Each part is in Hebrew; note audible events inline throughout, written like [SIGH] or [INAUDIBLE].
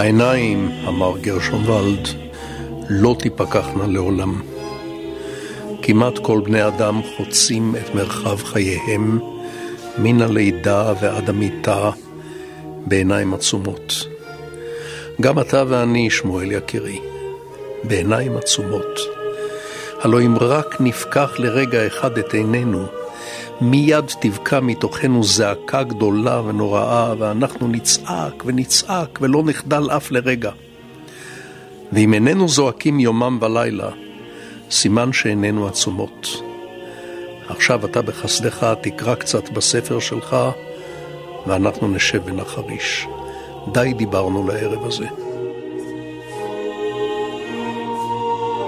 העיניים, אמר גרשונוולד, לא תיפקחנה לעולם. כמעט כל בני אדם חוצים את מרחב חייהם מן הלידה ועד המיטה בעיניים עצומות. גם אתה ואני, שמואל יקירי, בעיניים עצומות. הלא אם רק נפקח לרגע אחד את עינינו, מיד תבקע מתוכנו זעקה גדולה ונוראה, ואנחנו נצעק ונצעק ולא נחדל אף לרגע. ואם איננו זועקים יומם ולילה, סימן שאיננו עצומות. עכשיו אתה בחסדך תקרא קצת בספר שלך, ואנחנו נשב ונחריש. די דיברנו לערב הזה.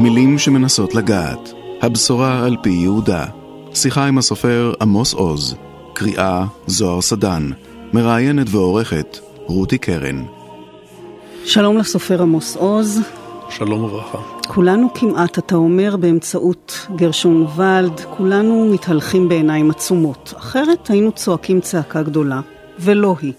מילים שמנסות לגעת, הבשורה על פי יהודה. שיחה עם הסופר עמוס עוז, קריאה זוהר סדן, מראיינת ועורכת רותי קרן. שלום לסופר עמוס עוז. שלום וברכה. כולנו כמעט, אתה אומר, באמצעות גרשון ולד, כולנו מתהלכים בעיניים עצומות. אחרת היינו צועקים צעקה גדולה, ולא היא.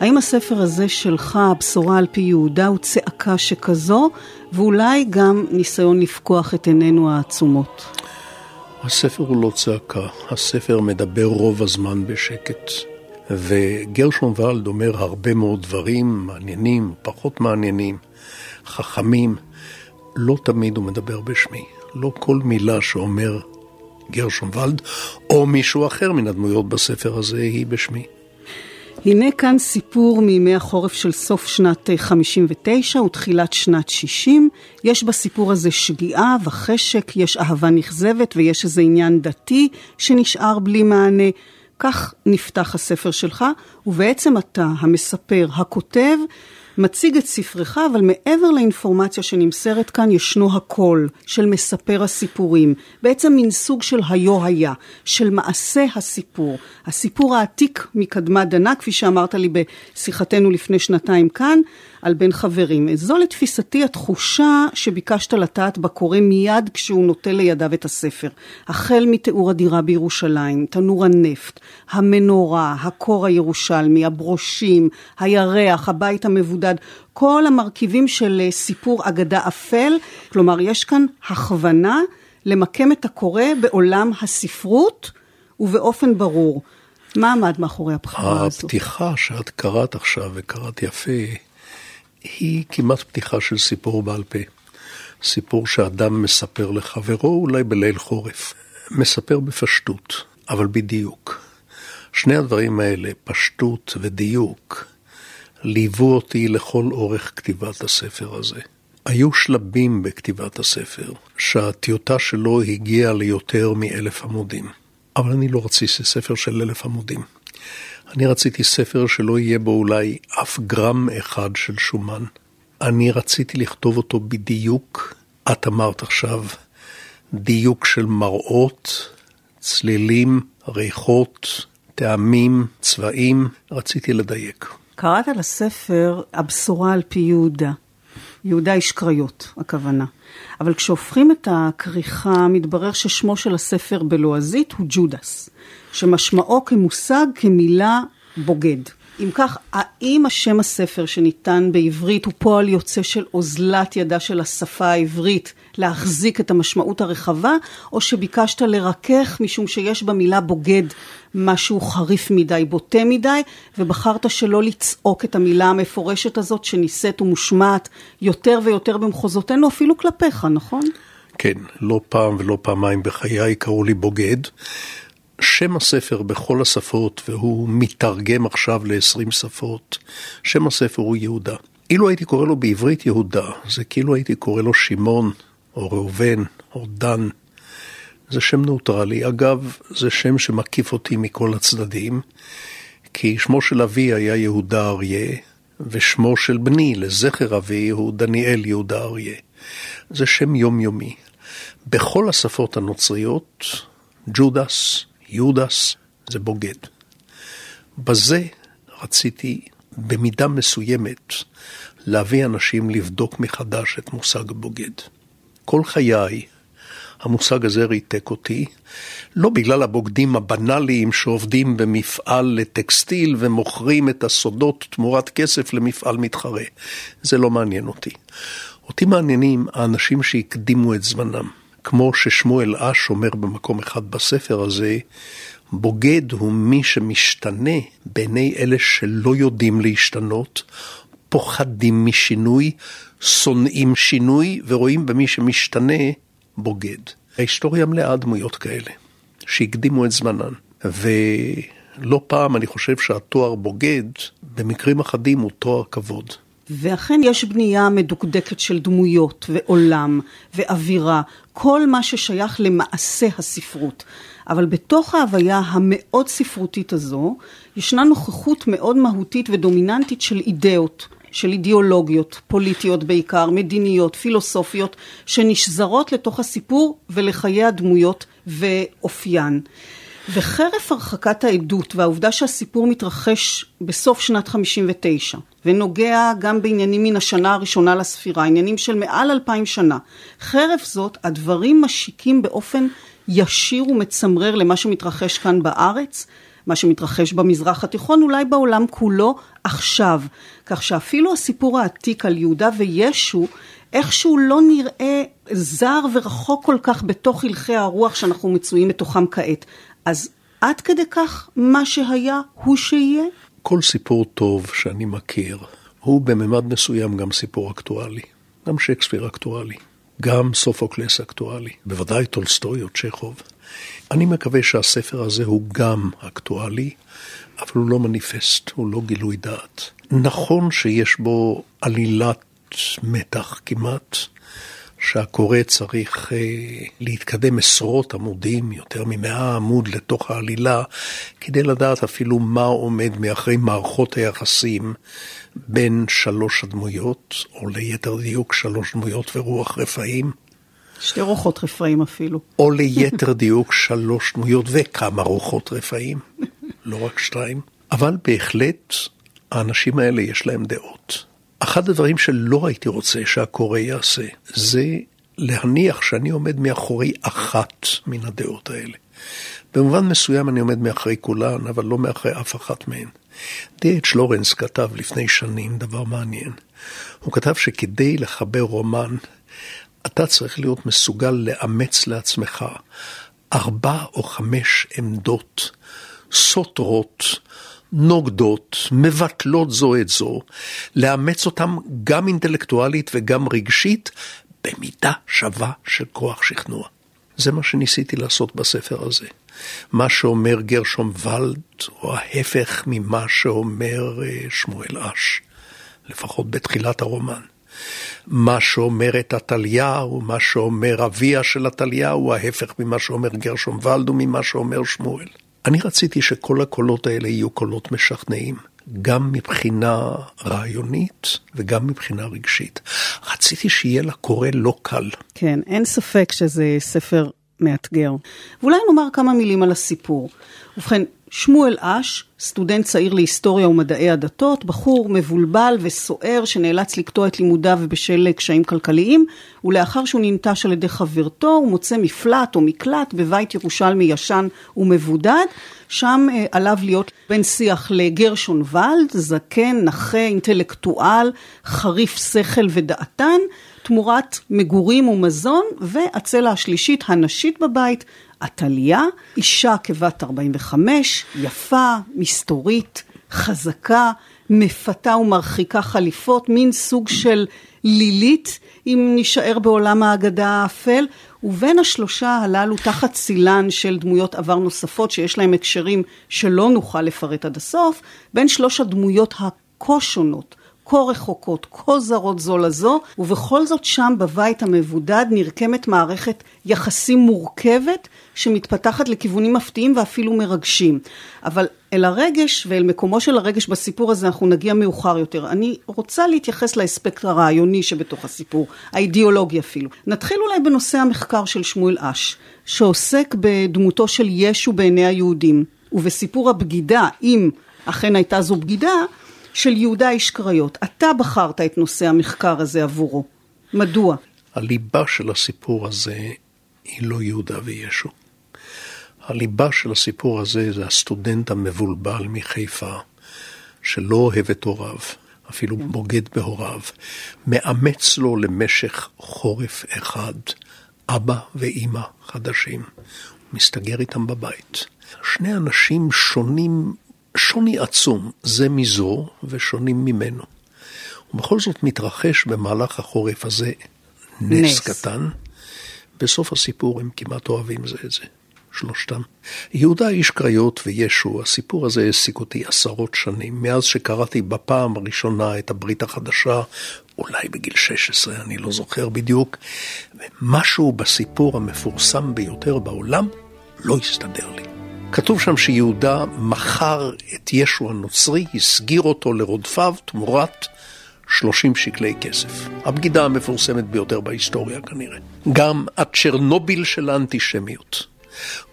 האם הספר הזה שלך, הבשורה על פי יהודה, הוא צעקה שכזו, ואולי גם ניסיון לפקוח את עינינו העצומות? הספר הוא לא צעקה, הספר מדבר רוב הזמן בשקט. וגרשון ולד אומר הרבה מאוד דברים מעניינים, פחות מעניינים, חכמים. לא תמיד הוא מדבר בשמי. לא כל מילה שאומר גרשון ולד, או מישהו אחר מן הדמויות בספר הזה, היא בשמי. הנה כאן סיפור מימי החורף של סוף שנת 59 ותחילת שנת 60. יש בסיפור הזה שגיאה וחשק, יש אהבה נכזבת ויש איזה עניין דתי שנשאר בלי מענה. כך נפתח הספר שלך, ובעצם אתה, המספר, הכותב, מציג את ספרך, אבל מעבר לאינפורמציה שנמסרת כאן, ישנו הקול של מספר הסיפורים. בעצם מין סוג של היו היה, של מעשה הסיפור. הסיפור העתיק מקדמת דנה, כפי שאמרת לי בשיחתנו לפני שנתיים כאן, על בין חברים. זו לתפיסתי התחושה שביקשת לטעת בקורא מיד כשהוא נוטל לידיו את הספר. החל מתיאור הדירה בירושלים, תנור הנפט, המנורה, הקור הירושלמי, הברושים, הירח, הבית המבודד, כל המרכיבים של אה, סיפור אגדה אפל. כלומר, יש כאן הכוונה למקם את הקורא בעולם הספרות ובאופן ברור. מה עמד מאחורי הבחירה הזו? הפתיחה שאת קראת עכשיו, וקראת יפה, היא כמעט פתיחה של סיפור בעל פה. סיפור שאדם מספר לחברו, אולי בליל חורף. מספר בפשטות, אבל בדיוק. שני הדברים האלה, פשטות ודיוק, ליוו אותי לכל אורך כתיבת הספר הזה. היו שלבים בכתיבת הספר, שהטיוטה שלו הגיעה ליותר מאלף עמודים. אבל אני לא רציתי ספר של אלף עמודים. אני רציתי ספר שלא יהיה בו אולי אף גרם אחד של שומן. אני רציתי לכתוב אותו בדיוק, את אמרת עכשיו, דיוק של מראות, צלילים, ריחות, טעמים, צבעים, רציתי לדייק. קראת לספר הבשורה על פי יהודה. יהודה איש קריות, הכוונה. אבל כשהופכים את הכריכה, מתברר ששמו של הספר בלועזית הוא ג'ודס, שמשמעו כמושג, כמילה בוגד. אם כך, האם השם הספר שניתן בעברית הוא פועל יוצא של אוזלת ידה של השפה העברית להחזיק את המשמעות הרחבה, או שביקשת לרכך משום שיש במילה בוגד משהו חריף מדי, בוטה מדי, ובחרת שלא לצעוק את המילה המפורשת הזאת שנישאת ומושמעת יותר ויותר במחוזותינו, אפילו כלפיך, נכון? כן, לא פעם ולא פעמיים בחיי קראו לי בוגד. שם הספר בכל השפות, והוא מתרגם עכשיו ל-20 שפות, שם הספר הוא יהודה. אילו הייתי קורא לו בעברית יהודה, זה כאילו הייתי קורא לו שמעון, או ראובן, או דן. זה שם נוטרלי. אגב, זה שם שמקיף אותי מכל הצדדים, כי שמו של אבי היה יהודה אריה, ושמו של בני לזכר אבי הוא דניאל יהודה אריה. זה שם יומיומי. בכל השפות הנוצריות, ג'ודס, יהודס, זה בוגד. בזה רציתי במידה מסוימת להביא אנשים לבדוק מחדש את מושג בוגד. כל חיי המושג הזה ריתק אותי, לא בגלל הבוגדים הבנאליים שעובדים במפעל לטקסטיל ומוכרים את הסודות תמורת כסף למפעל מתחרה. זה לא מעניין אותי. אותי מעניינים האנשים שהקדימו את זמנם. כמו ששמואל אש אומר במקום אחד בספר הזה, בוגד הוא מי שמשתנה בעיני אלה שלא יודעים להשתנות, פוחדים משינוי, שונאים שינוי ורואים במי שמשתנה בוגד. ההיסטוריה מלאה דמויות כאלה, שהקדימו את זמנן. ולא פעם אני חושב שהתואר בוגד, במקרים אחדים הוא תואר כבוד. ואכן יש בנייה מדוקדקת של דמויות ועולם ואווירה, כל מה ששייך למעשה הספרות. אבל בתוך ההוויה המאוד ספרותית הזו, ישנה נוכחות מאוד מהותית ודומיננטית של אידאות, של אידיאולוגיות, פוליטיות בעיקר, מדיניות, פילוסופיות, שנשזרות לתוך הסיפור ולחיי הדמויות ואופיין. וחרף הרחקת העדות והעובדה שהסיפור מתרחש בסוף שנת 59 ונוגע גם בעניינים מן השנה הראשונה לספירה, עניינים של מעל אלפיים שנה, חרף זאת הדברים משיקים באופן ישיר ומצמרר למה שמתרחש כאן בארץ, מה שמתרחש במזרח התיכון, אולי בעולם כולו עכשיו. כך שאפילו הסיפור העתיק על יהודה וישו, איכשהו לא נראה זר ורחוק כל כך בתוך הלכי הרוח שאנחנו מצויים בתוכם כעת. אז עד כדי כך מה שהיה הוא שיהיה? כל סיפור טוב שאני מכיר הוא בממד מסוים גם סיפור אקטואלי. גם שייקספיר אקטואלי. גם סופוקלס אקטואלי. בוודאי טולסטוי או צ'כוב. אני מקווה שהספר הזה הוא גם אקטואלי, אבל הוא לא מניפסט, הוא לא גילוי דעת. נכון שיש בו עלילת מתח כמעט, שהקורא צריך אה, להתקדם עשרות עמודים, יותר ממאה עמוד לתוך העלילה, כדי לדעת אפילו מה עומד מאחורי מערכות היחסים בין שלוש הדמויות, או ליתר דיוק שלוש דמויות ורוח רפאים. שתי רוחות רפאים אפילו. או ליתר דיוק שלוש דמויות וכמה רוחות רפאים, לא רק שתיים. אבל בהחלט האנשים האלה יש להם דעות. אחד הדברים שלא הייתי רוצה שהקורא יעשה, זה להניח שאני עומד מאחורי אחת מן הדעות האלה. במובן מסוים אני עומד מאחורי כולן, אבל לא מאחורי אף אחת מהן. די.אץ' לורנס כתב לפני שנים דבר מעניין. הוא כתב שכדי לחבר רומן, אתה צריך להיות מסוגל לאמץ לעצמך ארבע או חמש עמדות סותרות, נוגדות, מבטלות זו את זו, לאמץ אותם גם אינטלקטואלית וגם רגשית, במידה שווה של כוח שכנוע. זה מה שניסיתי לעשות בספר הזה. מה שאומר גרשום ולד, או ההפך ממה שאומר אה, שמואל אש, לפחות בתחילת הרומן. מה שאומרת עתליה, ומה שאומר אביה של עתליה, הוא ההפך ממה שאומר גרשום ולד וממה שאומר שמואל. אני רציתי שכל הקולות האלה יהיו קולות משכנעים, גם מבחינה רעיונית וגם מבחינה רגשית. רציתי שיהיה לקורא לא קל. כן, אין ספק שזה ספר מאתגר. ואולי נאמר כמה מילים על הסיפור. ובכן, שמואל אש, סטודנט צעיר להיסטוריה ומדעי הדתות, בחור מבולבל וסוער שנאלץ לקטוע את לימודיו בשל קשיים כלכליים, ולאחר שהוא ננטש על ידי חברתו, הוא מוצא מפלט או מקלט בבית ירושלמי ישן ומבודד. שם אה, עליו להיות בין שיח לגרשון ולד, זקן, נכה, אינטלקטואל, חריף שכל ודעתן, תמורת מגורים ומזון, והצלע השלישית, הנשית בבית, עתליה, אישה כבת 45, יפה, מסתורית, חזקה, מפתה ומרחיקה חליפות, מין סוג של לילית, אם נישאר בעולם האגדה האפל, ובין השלושה הללו תחת צילן של דמויות עבר נוספות שיש להם הקשרים שלא נוכל לפרט עד הסוף, בין שלוש הדמויות הכה שונות, כה רחוקות, כה זרות זו לזו, ובכל זאת שם בבית המבודד נרקמת מערכת יחסים מורכבת שמתפתחת לכיוונים מפתיעים ואפילו מרגשים. אבל אל הרגש ואל מקומו של הרגש בסיפור הזה אנחנו נגיע מאוחר יותר. אני רוצה להתייחס לאספקט הרעיוני שבתוך הסיפור, האידיאולוגי אפילו. נתחיל אולי בנושא המחקר של שמואל אש, שעוסק בדמותו של ישו בעיני היהודים, ובסיפור הבגידה, אם אכן הייתה זו בגידה, של יהודה איש קריות. אתה בחרת את נושא המחקר הזה עבורו. מדוע? הליבה של הסיפור הזה היא לא יהודה וישו. הליבה של הסיפור הזה זה הסטודנט המבולבל מחיפה, שלא אוהב את הוריו, אפילו כן. בוגד בהוריו, מאמץ לו למשך חורף אחד אבא ואימא חדשים, מסתגר איתם בבית. שני אנשים שונים, שוני עצום, זה מזו ושונים ממנו. ובכל זאת מתרחש במהלך החורף הזה נס, נס. קטן. בסוף הסיפור הם כמעט אוהבים זה את זה. שלושתם. יהודה איש קריות וישו, הסיפור הזה העסיק אותי עשרות שנים, מאז שקראתי בפעם הראשונה את הברית החדשה, אולי בגיל 16, אני לא זוכר בדיוק, ומשהו בסיפור המפורסם ביותר בעולם לא הסתדר לי. כתוב שם שיהודה מכר את ישו הנוצרי, הסגיר אותו לרודפיו תמורת 30 שקלי כסף. הבגידה המפורסמת ביותר בהיסטוריה כנראה. גם הצ'רנוביל של האנטישמיות.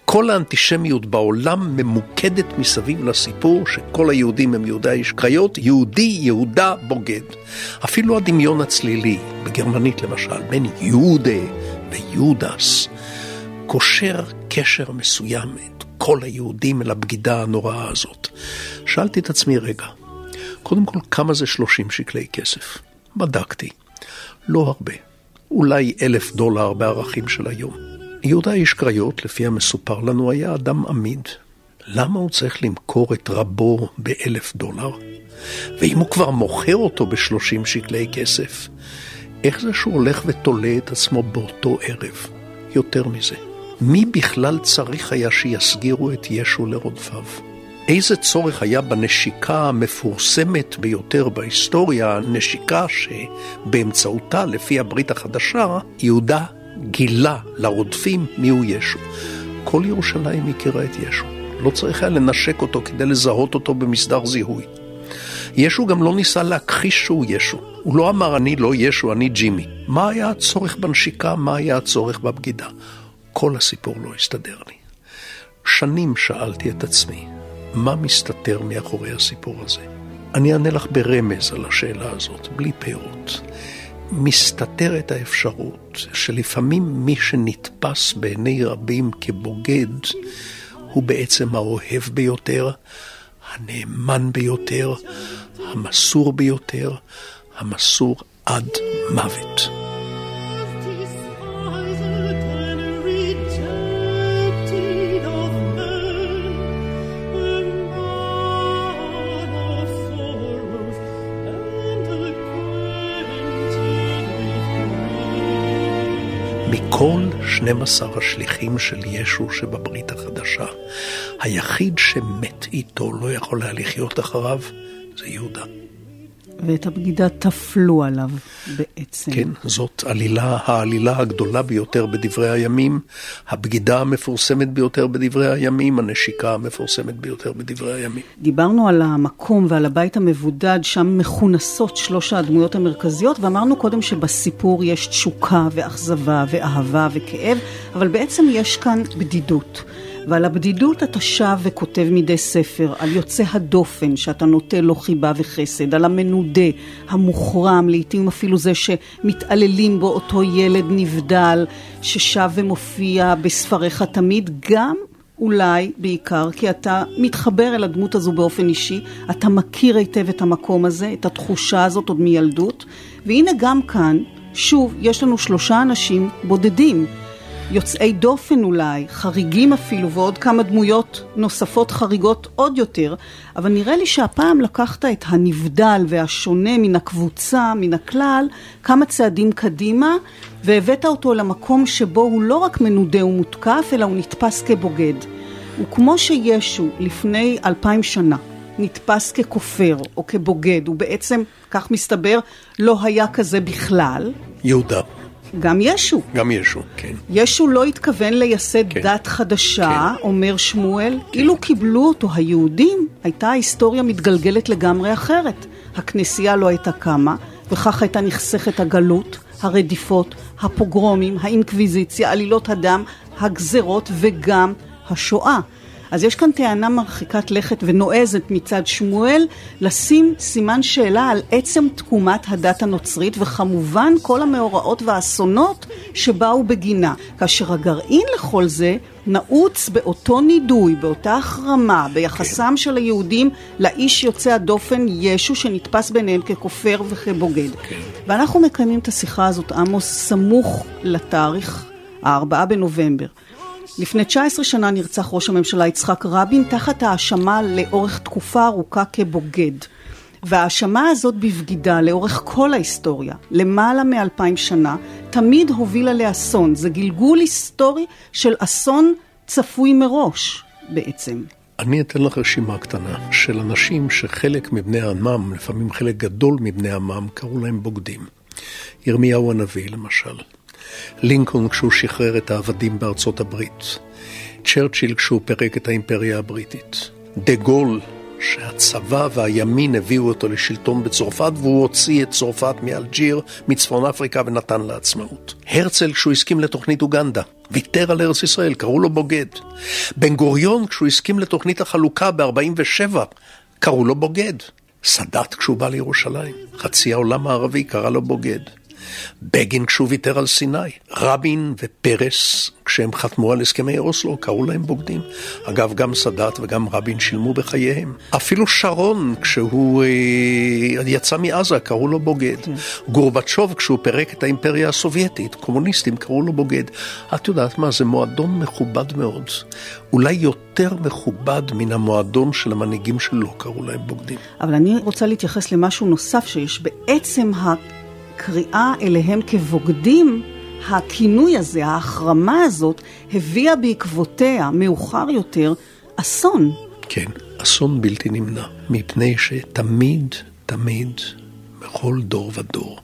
כל האנטישמיות בעולם ממוקדת מסביב לסיפור שכל היהודים הם יהודי איש קריות, יהודי, יהודה, בוגד. אפילו הדמיון הצלילי, בגרמנית למשל, בין יהודה ויהודס, קושר קשר מסוים את כל היהודים אל הבגידה הנוראה הזאת. שאלתי את עצמי, רגע, קודם כל, כמה זה 30 שקלי כסף? בדקתי. לא הרבה. אולי אלף דולר בערכים של היום. יהודה איש קריות, לפי המסופר לנו, היה אדם עמיד. למה הוא צריך למכור את רבו באלף דולר? ואם הוא כבר מוכר אותו בשלושים שקלי כסף, איך זה שהוא הולך ותולה את עצמו באותו ערב? יותר מזה, מי בכלל צריך היה שיסגירו את ישו לרודפיו? איזה צורך היה בנשיקה המפורסמת ביותר בהיסטוריה, נשיקה שבאמצעותה, לפי הברית החדשה, יהודה גילה לרודפים מיהו ישו. כל ירושלים הכירה את ישו. לא צריך היה לנשק אותו כדי לזהות אותו במסדר זיהוי. ישו גם לא ניסה להכחיש שהוא ישו. הוא לא אמר אני לא ישו, אני ג'ימי. מה היה הצורך בנשיקה? מה היה הצורך בבגידה? כל הסיפור לא הסתדר לי. שנים שאלתי את עצמי, מה מסתתר מאחורי הסיפור הזה? אני אענה לך ברמז על השאלה הזאת, בלי פירוט. מסתתרת האפשרות שלפעמים מי שנתפס בעיני רבים כבוגד הוא בעצם האוהב ביותר, הנאמן ביותר, המסור ביותר, המסור עד מוות. מכל 12 השליחים של ישו שבברית החדשה, היחיד שמת איתו, לא יכול היה לחיות אחריו, זה יהודה. ואת הבגידה טפלו עליו בעצם. כן, זאת עלילה, העלילה הגדולה ביותר בדברי הימים, הבגידה המפורסמת ביותר בדברי הימים, הנשיקה המפורסמת ביותר בדברי הימים. דיברנו על המקום ועל הבית המבודד, שם מכונסות שלוש הדמויות המרכזיות, ואמרנו קודם שבסיפור יש תשוקה ואכזבה ואהבה וכאב, אבל בעצם יש כאן בדידות. ועל הבדידות אתה שב וכותב מדי ספר, על יוצא הדופן שאתה נוטה לו חיבה וחסד, על המנודה, המוחרם, לעתים אפילו זה שמתעללים בו אותו ילד נבדל, ששב ומופיע בספריך תמיד, גם אולי בעיקר כי אתה מתחבר אל הדמות הזו באופן אישי, אתה מכיר היטב את המקום הזה, את התחושה הזאת עוד מילדות, והנה גם כאן, שוב, יש לנו שלושה אנשים בודדים. יוצאי דופן אולי, חריגים אפילו, ועוד כמה דמויות נוספות חריגות עוד יותר, אבל נראה לי שהפעם לקחת את הנבדל והשונה מן הקבוצה, מן הכלל, כמה צעדים קדימה, והבאת אותו למקום שבו הוא לא רק מנודה ומותקף, אלא הוא נתפס כבוגד. וכמו שישו לפני אלפיים שנה נתפס ככופר או כבוגד, הוא בעצם, כך מסתבר, לא היה כזה בכלל. יהודה. גם ישו. גם ישו, כן. ישו לא התכוון לייסד כן. דת חדשה, כן. אומר שמואל. כן. אילו קיבלו אותו היהודים, הייתה ההיסטוריה מתגלגלת לגמרי אחרת. הכנסייה לא הייתה קמה, וכך הייתה נחסכת הגלות, הרדיפות, הפוגרומים, האינקוויזיציה, עלילות הדם, הגזרות וגם השואה. אז יש כאן טענה מרחיקת לכת ונועזת מצד שמואל לשים סימן שאלה על עצם תקומת הדת הנוצרית וכמובן כל המאורעות והאסונות שבאו בגינה. כאשר הגרעין לכל זה נעוץ באותו נידוי, באותה החרמה, ביחסם כן. של היהודים לאיש יוצא הדופן ישו שנתפס ביניהם ככופר וכבוגד. כן. ואנחנו מקיימים את השיחה הזאת, עמוס, סמוך לתאריך הארבעה בנובמבר. לפני 19 שנה נרצח ראש הממשלה יצחק רבין תחת האשמה לאורך תקופה ארוכה כבוגד. וההאשמה הזאת בבגידה לאורך כל ההיסטוריה, למעלה מאלפיים שנה, תמיד הובילה לאסון. זה גלגול היסטורי של אסון צפוי מראש, בעצם. אני אתן לך רשימה קטנה של אנשים שחלק מבני עמם, לפעמים חלק גדול מבני עמם, קראו להם בוגדים. ירמיהו הנביא, למשל. לינקולן כשהוא שחרר את העבדים בארצות הברית, צ'רצ'יל כשהוא פירק את האימפריה הבריטית, דה גול שהצבא והימין הביאו אותו לשלטון בצרפת והוא הוציא את צרפת מאלג'יר, מצפון אפריקה ונתן לה עצמאות. הרצל כשהוא הסכים לתוכנית אוגנדה, ויתר על ארץ ישראל, קראו לו בוגד. בן גוריון כשהוא הסכים לתוכנית החלוקה ב-47, קראו לו בוגד. סאדאת כשהוא בא לירושלים, חצי העולם הערבי קרא לו בוגד. בגין כשהוא ויתר על סיני, רבין ופרס כשהם חתמו על הסכמי אוסלו קראו להם בוגדים. אגב, גם סאדאת וגם רבין שילמו בחייהם. אפילו שרון כשהוא אה, יצא מעזה קראו לו בוגד. גורבצ'וב כשהוא פירק את האימפריה הסובייטית, קומוניסטים קראו לו בוגד. את יודעת מה, זה מועדון מכובד מאוד. אולי יותר מכובד מן המועדון של המנהיגים שלא קראו להם בוגדים. אבל אני רוצה להתייחס למשהו נוסף שיש בעצם ה... הקריאה אליהם כבוגדים, הכינוי הזה, ההחרמה הזאת, הביאה בעקבותיה, מאוחר יותר, אסון. כן, אסון בלתי נמנע, מפני שתמיד, תמיד, בכל דור ודור,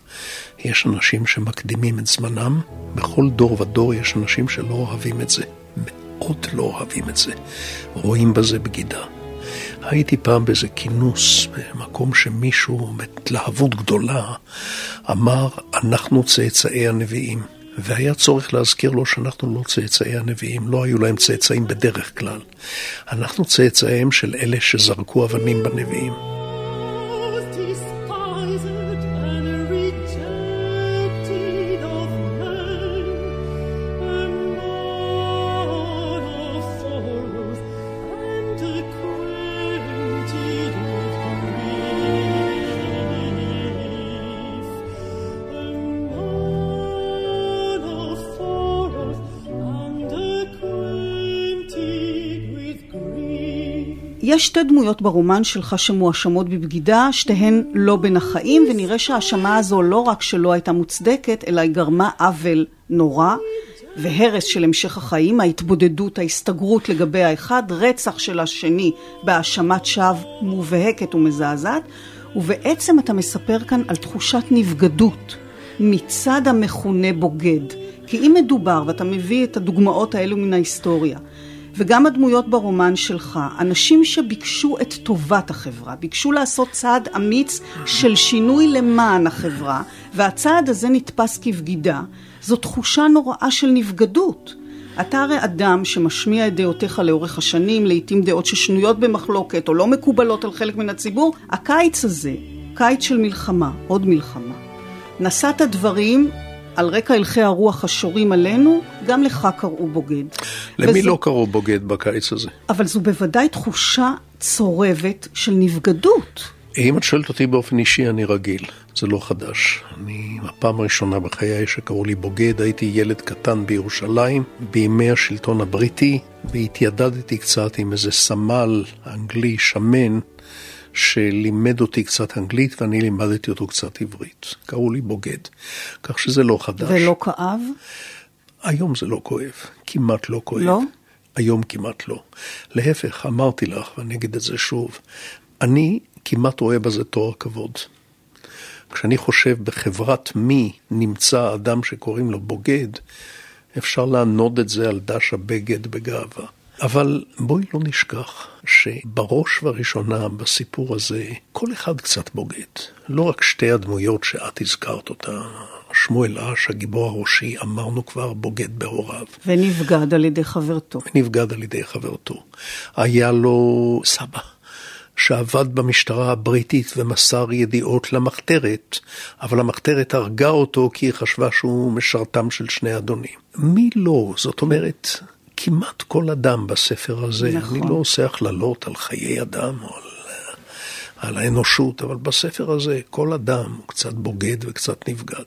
יש אנשים שמקדימים את זמנם, בכל דור ודור יש אנשים שלא אוהבים את זה, מאוד לא אוהבים את זה, רואים בזה בגידה. הייתי פעם באיזה כינוס, במקום שמישהו בהתלהבות גדולה אמר, אנחנו צאצאי הנביאים. והיה צורך להזכיר לו שאנחנו לא צאצאי הנביאים, לא היו להם צאצאים בדרך כלל. אנחנו צאצאיהם של אלה שזרקו אבנים בנביאים. יש שתי דמויות ברומן שלך שמואשמות בבגידה, שתיהן לא בין החיים, ונראה שההאשמה הזו לא רק שלא הייתה מוצדקת, אלא היא גרמה עוול נורא, והרס של המשך החיים, ההתבודדות, ההסתגרות לגבי האחד, רצח של השני בהאשמת שווא מובהקת ומזעזעת, ובעצם אתה מספר כאן על תחושת נבגדות מצד המכונה בוגד. כי אם מדובר, ואתה מביא את הדוגמאות האלו מן ההיסטוריה, וגם הדמויות ברומן שלך, אנשים שביקשו את טובת החברה, ביקשו לעשות צעד אמיץ של שינוי למען החברה, והצעד הזה נתפס כבגידה, זו תחושה נוראה של נבגדות. אתה הרי אדם שמשמיע את דעותיך לאורך השנים, לעיתים דעות ששנויות במחלוקת או לא מקובלות על חלק מן הציבור, הקיץ הזה, קיץ של מלחמה, עוד מלחמה. נשאת דברים על רקע הלכי הרוח השורים עלינו, גם לך קראו בוגד. למי וזה... לא קראו בוגד בקיץ הזה? אבל זו בוודאי תחושה צורבת של נבגדות. אם את שואלת אותי באופן אישי, אני רגיל. זה לא חדש. אני, הפעם הראשונה בחיי שקראו לי בוגד, הייתי ילד קטן בירושלים, בימי השלטון הבריטי, והתיידדתי קצת עם איזה סמל אנגלי שמן, שלימד אותי קצת אנגלית ואני לימדתי אותו קצת עברית. קראו לי בוגד, כך שזה לא חדש. ולא כאב? היום זה לא כואב, כמעט לא כואב. לא? היום כמעט לא. להפך, אמרתי לך, ואני אגיד את זה שוב, אני כמעט רואה בזה תואר כבוד. כשאני חושב בחברת מי נמצא אדם שקוראים לו בוגד, אפשר לענוד את זה על דש הבגד בגאווה. אבל בואי לא נשכח שבראש ובראשונה בסיפור הזה כל אחד קצת בוגד. לא רק שתי הדמויות שאת הזכרת אותה, שמואל אש, הגיבור הראשי, אמרנו כבר, בוגד בהוריו. ונבגד על ידי חברתו. ונבגד על ידי חברתו. היה לו סבא. שעבד במשטרה הבריטית ומסר ידיעות למחתרת, אבל המחתרת הרגה אותו כי היא חשבה שהוא משרתם של שני אדונים. מי לא? זאת אומרת, כמעט כל אדם בספר הזה, נכון. אני לא עושה הכללות על חיי אדם או על, על האנושות, אבל בספר הזה כל אדם הוא קצת בוגד וקצת נבגד.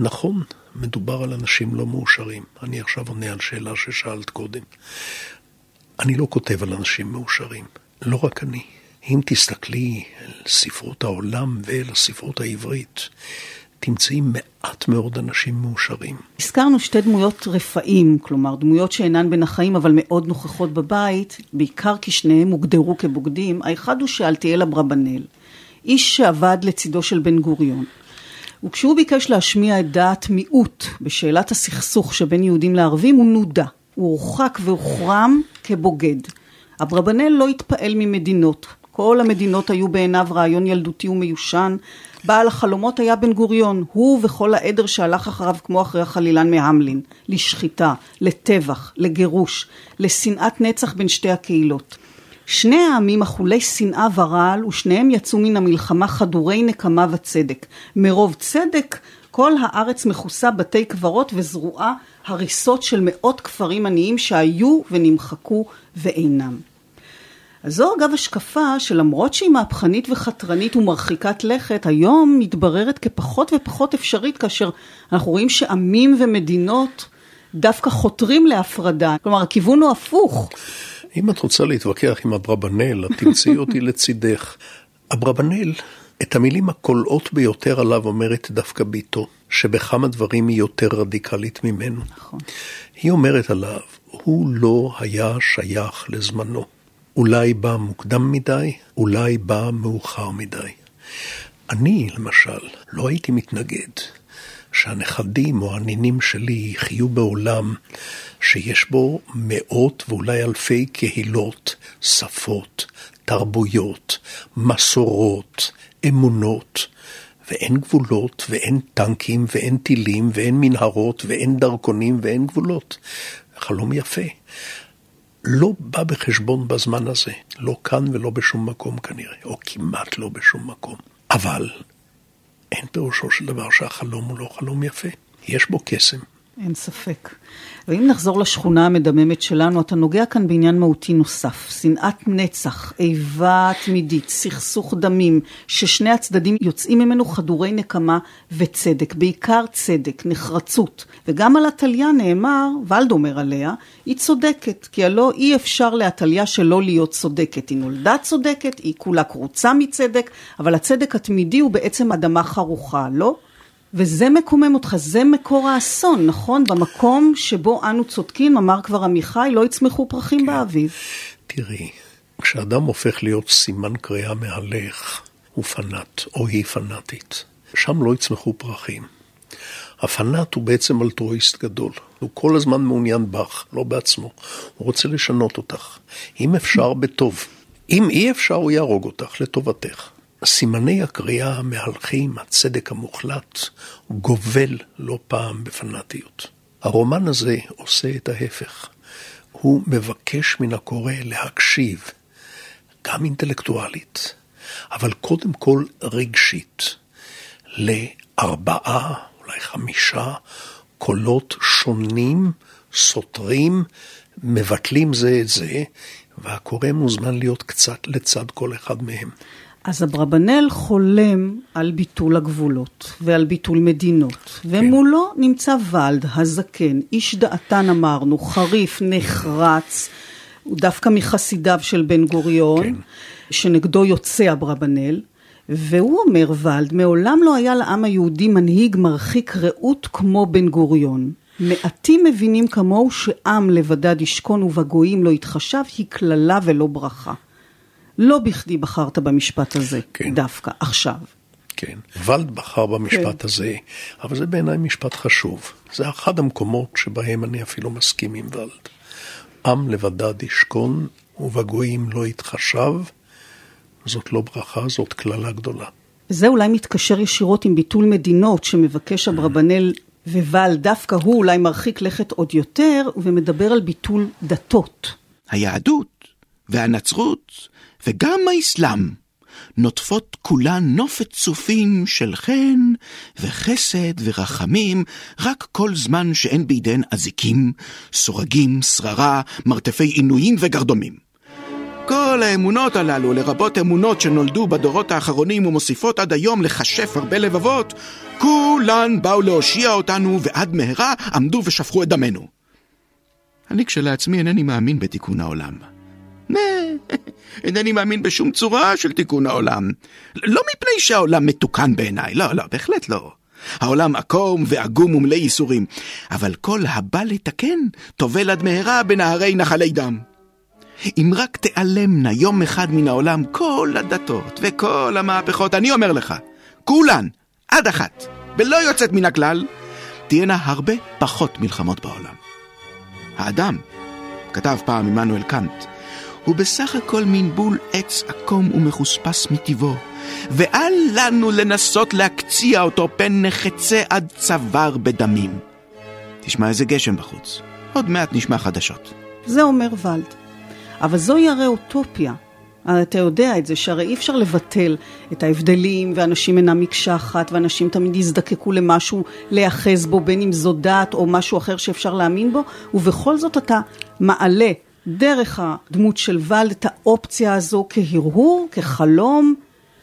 נכון, מדובר על אנשים לא מאושרים. אני עכשיו עונה על שאלה ששאלת קודם. אני לא כותב על אנשים מאושרים, לא רק אני. אם תסתכלי על ספרות העולם ואל הספרות העברית, תמצאי מעט מאוד אנשים מאושרים. הזכרנו שתי דמויות רפאים, כלומר דמויות שאינן בין החיים אבל מאוד נוכחות בבית, בעיקר כי שניהם הוגדרו כבוגדים. האחד הוא שאלתיאל אברבנאל, איש שעבד לצידו של בן גוריון. וכשהוא ביקש להשמיע את דעת מיעוט בשאלת הסכסוך שבין יהודים לערבים, הוא נודע. הוא הורחק והוחרם כבוגד. אברבנאל לא התפעל ממדינות, כל המדינות היו בעיניו רעיון ילדותי ומיושן. בעל החלומות היה בן גוריון, הוא וכל העדר שהלך אחריו כמו אחרי החלילן מהמלין, לשחיטה, לטבח, לגירוש, לשנאת נצח בין שתי הקהילות. שני העמים אכולי שנאה ורעל, ושניהם יצאו מן המלחמה חדורי נקמה וצדק. מרוב צדק, כל הארץ מכוסה בתי קברות וזרועה הריסות של מאות כפרים עניים שהיו ונמחקו ואינם. אז זו אגב השקפה שלמרות שהיא מהפכנית וחתרנית ומרחיקת לכת, היום מתבררת כפחות ופחות אפשרית כאשר אנחנו רואים שעמים ומדינות דווקא חותרים להפרדה. כלומר, הכיוון הוא הפוך. אם את רוצה להתווכח עם אברבנאל, את תמצאי אותי [LAUGHS] לצידך. אברבנאל, את המילים הקולעות ביותר עליו אומרת דווקא ביתו, שבכמה דברים היא יותר רדיקלית ממנו. נכון. היא אומרת עליו, הוא לא היה שייך לזמנו. אולי בא מוקדם מדי, אולי בא מאוחר מדי. אני, למשל, לא הייתי מתנגד שהנכדים או הנינים שלי יחיו בעולם שיש בו מאות ואולי אלפי קהילות, שפות, תרבויות, מסורות, אמונות, ואין גבולות, ואין טנקים, ואין טילים, ואין מנהרות, ואין דרכונים, ואין גבולות. חלום יפה. לא בא בחשבון בזמן הזה, לא כאן ולא בשום מקום כנראה, או כמעט לא בשום מקום. אבל אין פירושו של דבר שהחלום הוא לא חלום יפה, יש בו קסם. אין ספק. ואם נחזור לשכונה המדממת שלנו, אתה נוגע כאן בעניין מהותי נוסף. שנאת נצח, איבה תמידית, סכסוך דמים, ששני הצדדים יוצאים ממנו חדורי נקמה וצדק, בעיקר צדק, נחרצות. וגם על עתליה נאמר, ולד אומר עליה, היא צודקת, כי הלא אי אפשר לעתליה שלא להיות צודקת. היא נולדה צודקת, היא כולה קרוצה מצדק, אבל הצדק התמידי הוא בעצם אדמה חרוכה, לא? וזה מקומם אותך, זה מקור האסון, נכון? במקום שבו אנו צודקים, אמר כבר עמיחי, לא יצמחו פרחים כן. באביב. תראי, כשאדם הופך להיות סימן קריאה מהלך, הוא פנאט, או היא פנאטית. שם לא יצמחו פרחים. הפנאט הוא בעצם אלטרואיסט גדול. הוא כל הזמן מעוניין בך, לא בעצמו. הוא רוצה לשנות אותך. אם אפשר, בטוב. אם אי אפשר, הוא יהרוג אותך לטובתך. סימני הקריאה המהלכים, הצדק המוחלט, גובל לא פעם בפנאטיות. הרומן הזה עושה את ההפך. הוא מבקש מן הקורא להקשיב, גם אינטלקטואלית, אבל קודם כל רגשית, לארבעה, אולי חמישה, קולות שונים, סותרים, מבטלים זה את זה, והקורא מוזמן להיות קצת לצד כל אחד מהם. אז אברבנאל חולם על ביטול הגבולות ועל ביטול מדינות, כן. ומולו נמצא ולד הזקן, איש דעתן אמרנו, חריף, נחרץ, הוא דווקא מחסידיו של בן גוריון, כן. שנגדו יוצא אברבנאל, והוא אומר ולד, מעולם לא היה לעם היהודי מנהיג מרחיק ראות כמו בן גוריון. מעטים מבינים כמוהו שעם לבדד ישכון ובגויים לא יתחשב, היא קללה ולא ברכה. לא בכדי בחרת במשפט הזה, כן. דווקא עכשיו. כן, ולד בחר במשפט כן. הזה, אבל זה בעיניי משפט חשוב. זה אחד המקומות שבהם אני אפילו מסכים עם ולד. עם לבדד ישכון, ובגויים לא יתחשב, זאת לא ברכה, זאת קללה גדולה. זה אולי מתקשר ישירות עם ביטול מדינות שמבקש אברבנאל ובל, דווקא הוא אולי מרחיק לכת עוד יותר, ומדבר על ביטול דתות. היהדות והנצרות וגם האסלאם נוטפות כולן נופת צופים של חן וחסד ורחמים, רק כל זמן שאין בידיהן אזיקים, סורגים, שררה, מרתפי עינויים וגרדומים. כל האמונות הללו, לרבות אמונות שנולדו בדורות האחרונים ומוסיפות עד היום לכשף הרבה לבבות, כולן באו להושיע אותנו ועד מהרה עמדו ושפכו את דמנו. אני כשלעצמי אינני מאמין בתיקון העולם. אינני מאמין בשום צורה של תיקון העולם. לא מפני שהעולם מתוקן בעיניי, לא, לא, בהחלט לא. העולם עקום ועגום ומלא ייסורים, אבל כל הבא לתקן, טובל עד מהרה בנהרי נחלי דם. אם רק תיעלמנה יום אחד מן העולם כל הדתות וכל המהפכות, אני אומר לך, כולן, עד אחת, ולא יוצאת מן הכלל, תהיינה הרבה פחות מלחמות בעולם. האדם, כתב פעם עמנואל קאנט, הוא בסך הכל מין בול עץ עקום ומחוספס מטבעו, ואל לנו לנסות להקציע אותו פן נחצה עד צוואר בדמים. תשמע איזה גשם בחוץ, עוד מעט נשמע חדשות. זה אומר ולד. אבל זוהי הרי אוטופיה. אתה יודע את זה, שהרי אי אפשר לבטל את ההבדלים, ואנשים אינם מקשה אחת, ואנשים תמיד יזדקקו למשהו להיאחז בו, בין אם זו דת או משהו אחר שאפשר להאמין בו, ובכל זאת אתה מעלה דרך הדמות של ולד את האופציה הזו כהרהור, כחלום,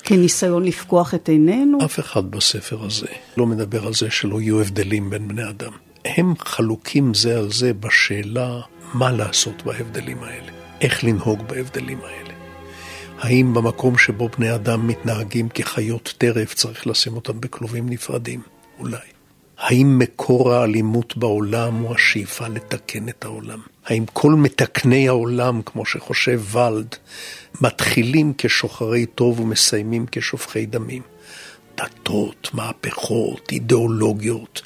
כניסיון לפקוח את עינינו. אף אחד בספר הזה לא מדבר על זה שלא יהיו הבדלים בין בני אדם. הם חלוקים זה על זה בשאלה מה לעשות בהבדלים האלה. איך לנהוג בהבדלים האלה. האם במקום שבו בני אדם מתנהגים כחיות טרף צריך לשים אותם בכלובים נפרדים? אולי. האם מקור האלימות בעולם הוא השאיפה לתקן את העולם? האם כל מתקני העולם, כמו שחושב ולד, מתחילים כשוחרי טוב ומסיימים כשופכי דמים? דתות, מהפכות, אידיאולוגיות,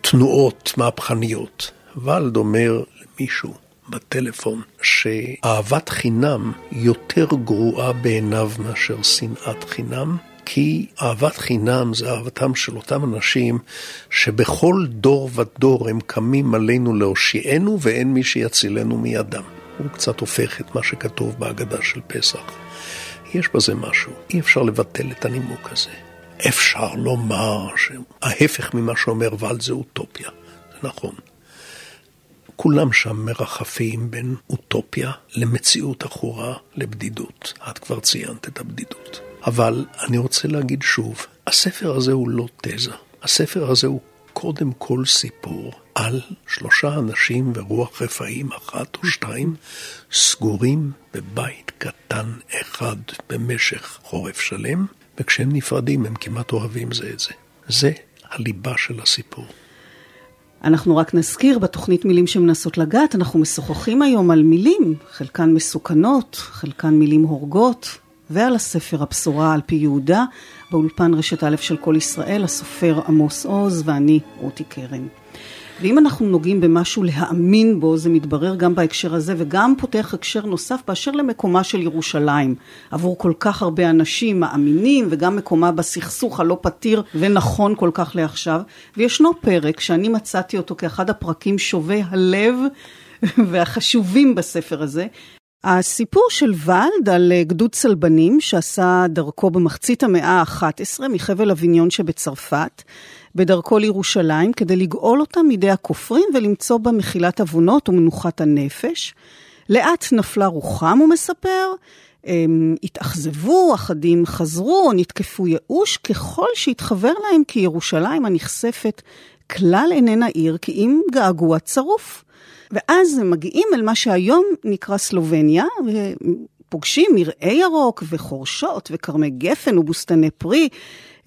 תנועות מהפכניות. ולד אומר למישהו, בטלפון שאהבת חינם יותר גרועה בעיניו מאשר שנאת חינם, כי אהבת חינם זה אהבתם של אותם אנשים שבכל דור ודור הם קמים עלינו להושיענו ואין מי שיצילנו מידם. הוא קצת הופך את מה שכתוב בהגדה של פסח. יש בזה משהו, אי אפשר לבטל את הנימוק הזה. אפשר לומר שההפך ממה שאומר ולד זה אוטופיה, זה נכון. כולם שם מרחפים בין אוטופיה למציאות עכורה לבדידות. את כבר ציינת את הבדידות. אבל אני רוצה להגיד שוב, הספר הזה הוא לא תזה. הספר הזה הוא קודם כל סיפור על שלושה אנשים ורוח רפאים, אחת או שתיים, סגורים בבית קטן אחד במשך חורף שלם, וכשהם נפרדים הם כמעט אוהבים זה את זה. זה הליבה של הסיפור. אנחנו רק נזכיר, בתוכנית מילים שמנסות לגעת, אנחנו משוחחים היום על מילים, חלקן מסוכנות, חלקן מילים הורגות, ועל הספר הבשורה על פי יהודה, באולפן רשת א' של כל ישראל, הסופר עמוס עוז ואני רותי קרן. ואם אנחנו נוגעים במשהו להאמין בו, זה מתברר גם בהקשר הזה, וגם פותח הקשר נוסף באשר למקומה של ירושלים. עבור כל כך הרבה אנשים מאמינים, וגם מקומה בסכסוך הלא פתיר ונכון כל כך לעכשיו. וישנו פרק שאני מצאתי אותו כאחד הפרקים שובי הלב [LAUGHS] והחשובים בספר הזה, הסיפור של ולד על גדוד צלבנים שעשה דרכו במחצית המאה ה-11 מחבל אביניון שבצרפת, בדרכו לירושלים כדי לגאול אותה מידי הכופרים ולמצוא בה מחילת עוונות ומנוחת הנפש. לאט נפלה רוחם, הוא מספר, הם התאכזבו, אחדים חזרו נתקפו ייאוש, ככל שהתחבר להם כי ירושלים הנכספת כלל איננה עיר, כי אם געגוע צרוף. ואז הם מגיעים אל מה שהיום נקרא סלובניה, ופוגשים מרעה ירוק וחורשות וכרמי גפן ובוסתני פרי.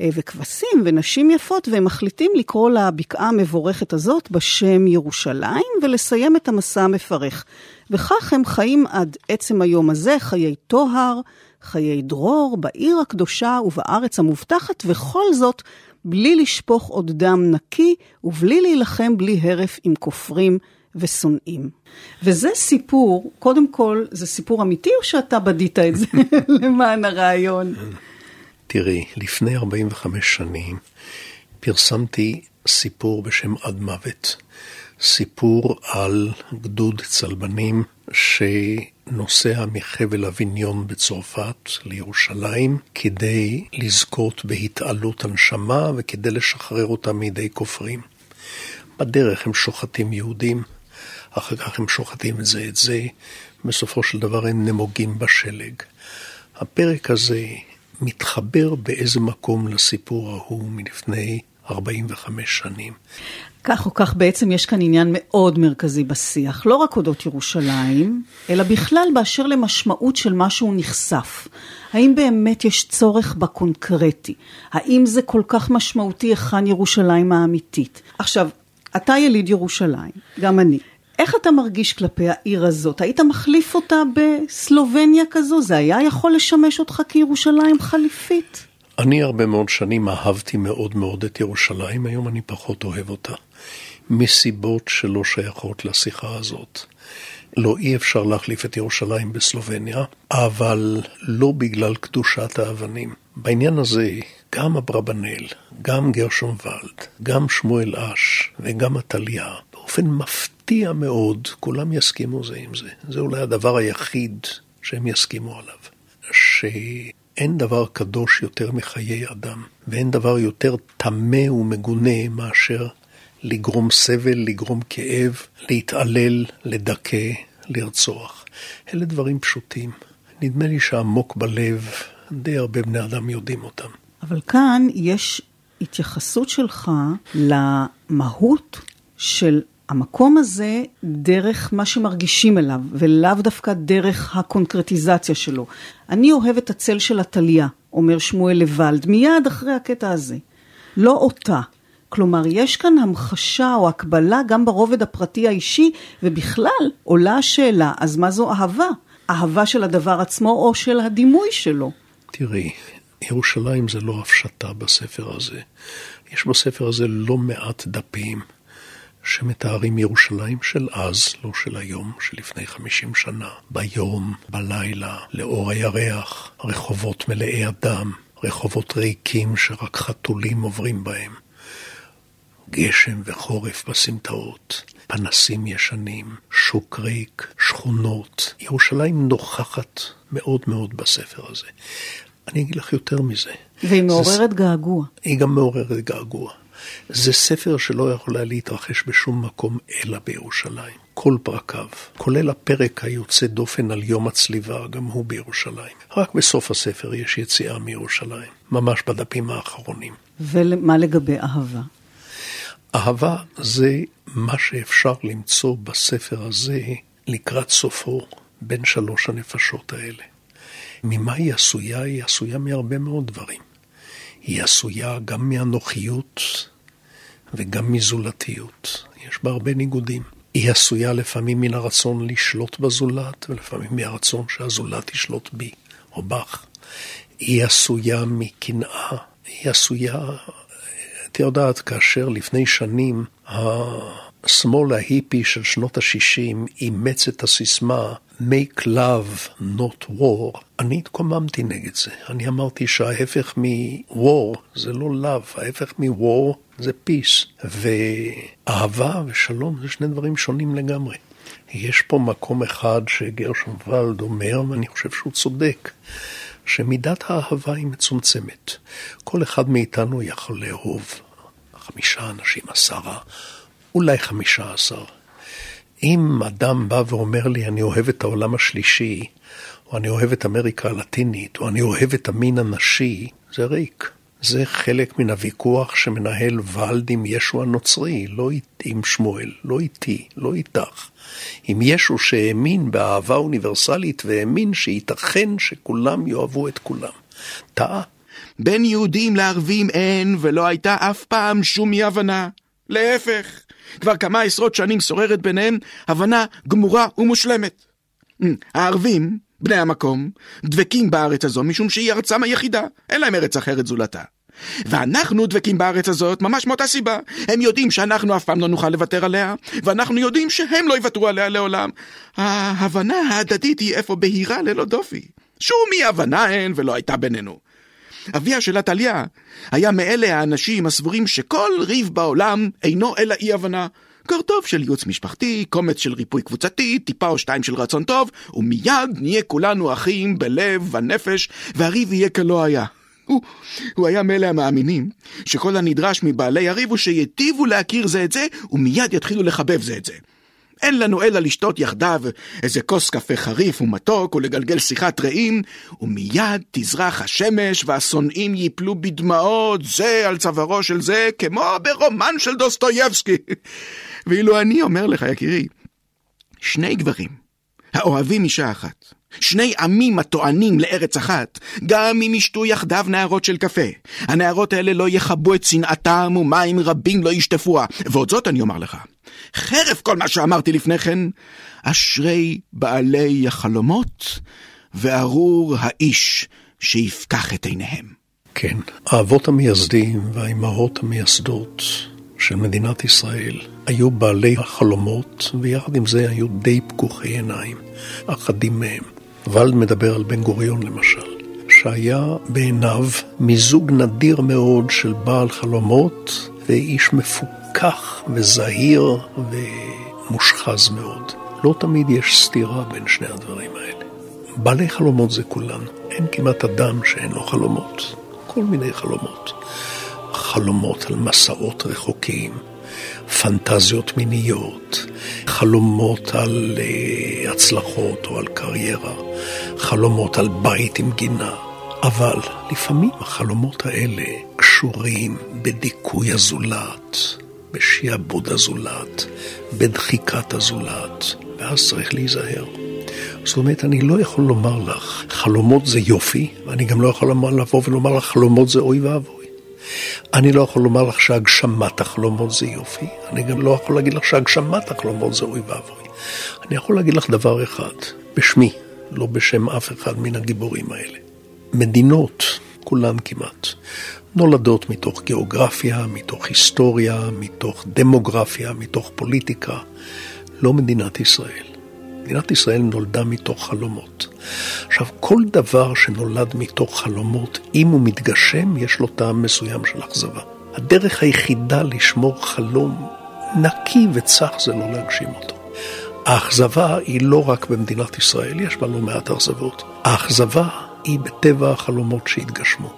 אה, וכבשים ונשים יפות, והם מחליטים לקרוא לבקעה המבורכת הזאת בשם ירושלים, ולסיים את המסע המפרך. וכך הם חיים עד עצם היום הזה, חיי טוהר, חיי דרור בעיר הקדושה ובארץ המובטחת, וכל זאת בלי לשפוך עוד דם נקי ובלי להילחם בלי הרף עם כופרים ושונאים. וזה סיפור, קודם כל, זה סיפור אמיתי או שאתה בדית את זה [LAUGHS] למען הרעיון? תראי, לפני 45 שנים פרסמתי סיפור בשם עד מוות. סיפור על גדוד צלבנים שנוסע מחבל אביניון בצרפת לירושלים כדי לזכות בהתעלות הנשמה וכדי לשחרר אותם מידי כופרים. בדרך הם שוחטים יהודים, אחר כך הם שוחטים זה את זה, בסופו של דבר הם נמוגים בשלג. הפרק הזה מתחבר באיזה מקום לסיפור ההוא מלפני 45 שנים. כך או כך בעצם יש כאן עניין מאוד מרכזי בשיח, לא רק אודות ירושלים, אלא בכלל באשר למשמעות של מה שהוא נחשף. האם באמת יש צורך בקונקרטי? האם זה כל כך משמעותי היכן ירושלים האמיתית? עכשיו, אתה יליד ירושלים, גם אני. איך אתה מרגיש כלפי העיר הזאת? היית מחליף אותה בסלובניה כזו? זה היה יכול לשמש אותך כירושלים חליפית? אני הרבה מאוד שנים אהבתי מאוד מאוד את ירושלים, היום אני פחות אוהב אותה. מסיבות שלא שייכות לשיחה הזאת. לא, אי אפשר להחליף את ירושלים בסלובניה, אבל לא בגלל קדושת האבנים. בעניין הזה, גם אברבנאל, גם גרשון ולד, גם שמואל אש וגם עתליה, באופן מפתיע מאוד, כולם יסכימו זה עם זה. זה אולי הדבר היחיד שהם יסכימו עליו. שאין דבר קדוש יותר מחיי אדם, ואין דבר יותר טמא ומגונה מאשר לגרום סבל, לגרום כאב, להתעלל, לדכא, לרצוח. אלה דברים פשוטים. נדמה לי שעמוק בלב, די הרבה בני אדם יודעים אותם. אבל כאן יש התייחסות שלך למהות של המקום הזה דרך מה שמרגישים אליו, ולאו דווקא דרך הקונקרטיזציה שלו. אני אוהב את הצל של עתליה, אומר שמואל לוולד, מיד אחרי הקטע הזה. לא אותה. כלומר, יש כאן המחשה או הקבלה גם ברובד הפרטי האישי, ובכלל עולה השאלה, אז מה זו אהבה? אהבה של הדבר עצמו או של הדימוי שלו? תראי, ירושלים זה לא הפשטה בספר הזה. יש בספר הזה לא מעט דפים שמתארים ירושלים של אז, לא של היום, שלפני 50 שנה. ביום, בלילה, לאור הירח, רחובות מלאי אדם, רחובות ריקים שרק חתולים עוברים בהם. גשם וחורף בסמטאות, פנסים ישנים, שוק ריק, שכונות. ירושלים נוכחת מאוד מאוד בספר הזה. אני אגיד לך יותר מזה. והיא מעוררת זה... געגוע. היא גם מעוררת געגוע. זה ספר שלא יכול היה להתרחש בשום מקום אלא בירושלים. כל פרקיו, כולל הפרק היוצא דופן על יום הצליבה, גם הוא בירושלים. רק בסוף הספר יש יציאה מירושלים, ממש בדפים האחרונים. ומה לגבי אהבה? אהבה זה מה שאפשר למצוא בספר הזה לקראת סופו בין שלוש הנפשות האלה. ממה היא עשויה? היא עשויה מהרבה מאוד דברים. היא עשויה גם מאנוכיות וגם מזולתיות. יש בה הרבה ניגודים. היא עשויה לפעמים מן הרצון לשלוט בזולת, ולפעמים מהרצון שהזולת ישלוט בי או בך. היא עשויה מקנאה, היא עשויה את יודעת, כאשר לפני שנים השמאל ההיפי של שנות ה-60 אימץ את הסיסמה make love not war, אני התקוממתי נגד זה. אני אמרתי שההפך מ-war זה לא love, ההפך מ-war זה peace. ואהבה ושלום זה שני דברים שונים לגמרי. יש פה מקום אחד שגרשון ולד אומר, ואני חושב שהוא צודק. שמידת האהבה היא מצומצמת. כל אחד מאיתנו יכול לאהוב חמישה אנשים, עשרה, אולי חמישה עשר. אם אדם בא ואומר לי, אני אוהב את העולם השלישי, או אני אוהב את אמריקה הלטינית, או אני אוהב את המין הנשי, זה ריק. זה חלק מן הוויכוח שמנהל ולד עם ישו הנוצרי, לא עם שמואל, לא איתי, לא איתך. עם ישו שהאמין באהבה אוניברסלית והאמין שייתכן שכולם יאהבו את כולם. טעה. בין יהודים לערבים אין ולא הייתה אף פעם שום אי הבנה. להפך, כבר כמה עשרות שנים שוררת ביניהם הבנה גמורה ומושלמת. הערבים בני המקום דבקים בארץ הזו משום שהיא ארצם היחידה, אין להם ארץ אחרת זולתה. ואנחנו דבקים בארץ הזאת ממש מאותה סיבה. הם יודעים שאנחנו אף פעם לא נוכל לוותר עליה, ואנחנו יודעים שהם לא יוותרו עליה לעולם. ההבנה ההדדית היא אפוא בהירה ללא דופי. שום אי הבנה אין ולא הייתה בינינו. אביה של עתליה היה מאלה האנשים הסבורים שכל ריב בעולם אינו אלא אי הבנה. קרטוב של ייעוץ משפחתי, קומץ של ריפוי קבוצתי, טיפה או שתיים של רצון טוב, ומיד נהיה כולנו אחים בלב, בנפש, והריב יהיה כלא היה. הוא, הוא היה מאלה המאמינים שכל הנדרש מבעלי הריב הוא שיטיבו להכיר זה את זה, ומיד יתחילו לחבב זה את זה. אין לנו אלא לשתות יחדיו איזה כוס קפה חריף ומתוק ולגלגל שיחת רעים, ומיד תזרח השמש והשונאים ייפלו בדמעות זה על צווארו של זה, כמו ברומן של דוסטויבסקי. ואילו אני אומר לך, יקירי, שני גברים האוהבים אישה אחת, שני עמים הטוענים לארץ אחת, גם אם ישתו יחדיו נערות של קפה. הנערות האלה לא יכבו את שנאתם ומים רבים לא ישטפוה. ועוד זאת אני אומר לך, חרף כל מה שאמרתי לפני כן, אשרי בעלי החלומות, וארור האיש שיפקח את עיניהם. כן, האבות המייסדים והאימהות המייסדות של מדינת ישראל היו בעלי החלומות, ויחד עם זה היו די פקוחי עיניים, אחדים מהם. ולד מדבר על בן גוריון למשל, שהיה בעיניו מיזוג נדיר מאוד של בעל חלומות ואיש מפוכח וזהיר ומושחז מאוד. לא תמיד יש סתירה בין שני הדברים האלה. בעלי חלומות זה כולן, אין כמעט אדם שאין לו חלומות. כל מיני חלומות. חלומות על מסעות רחוקים, פנטזיות מיניות, חלומות על uh, הצלחות או על קריירה, חלומות על בית עם גינה. אבל לפעמים החלומות האלה קשורים בדיכוי הזולת, בשעבוד הזולת, בדחיקת הזולת, ואז צריך להיזהר. זאת אומרת, אני לא יכול לומר לך, חלומות זה יופי, ואני גם לא יכול לבוא ולומר לך, חלומות זה אוי ואבוי. אני לא יכול לומר לך שהגשמת החלומות זה יופי, אני גם לא יכול להגיד לך שהגשמת החלומות זה אוי ואבוי. אני יכול להגיד לך דבר אחד, בשמי, לא בשם אף אחד מן הגיבורים האלה. מדינות, כולן כמעט, נולדות מתוך גיאוגרפיה, מתוך היסטוריה, מתוך דמוגרפיה, מתוך פוליטיקה, לא מדינת ישראל. מדינת ישראל נולדה מתוך חלומות. עכשיו, כל דבר שנולד מתוך חלומות, אם הוא מתגשם, יש לו טעם מסוים של אכזבה. הדרך היחידה לשמור חלום נקי וצח זה לא להגשים אותו. האכזבה היא לא רק במדינת ישראל, יש בה לא מעט אכזבות. האכזבה היא בטבע החלומות שהתגשמו.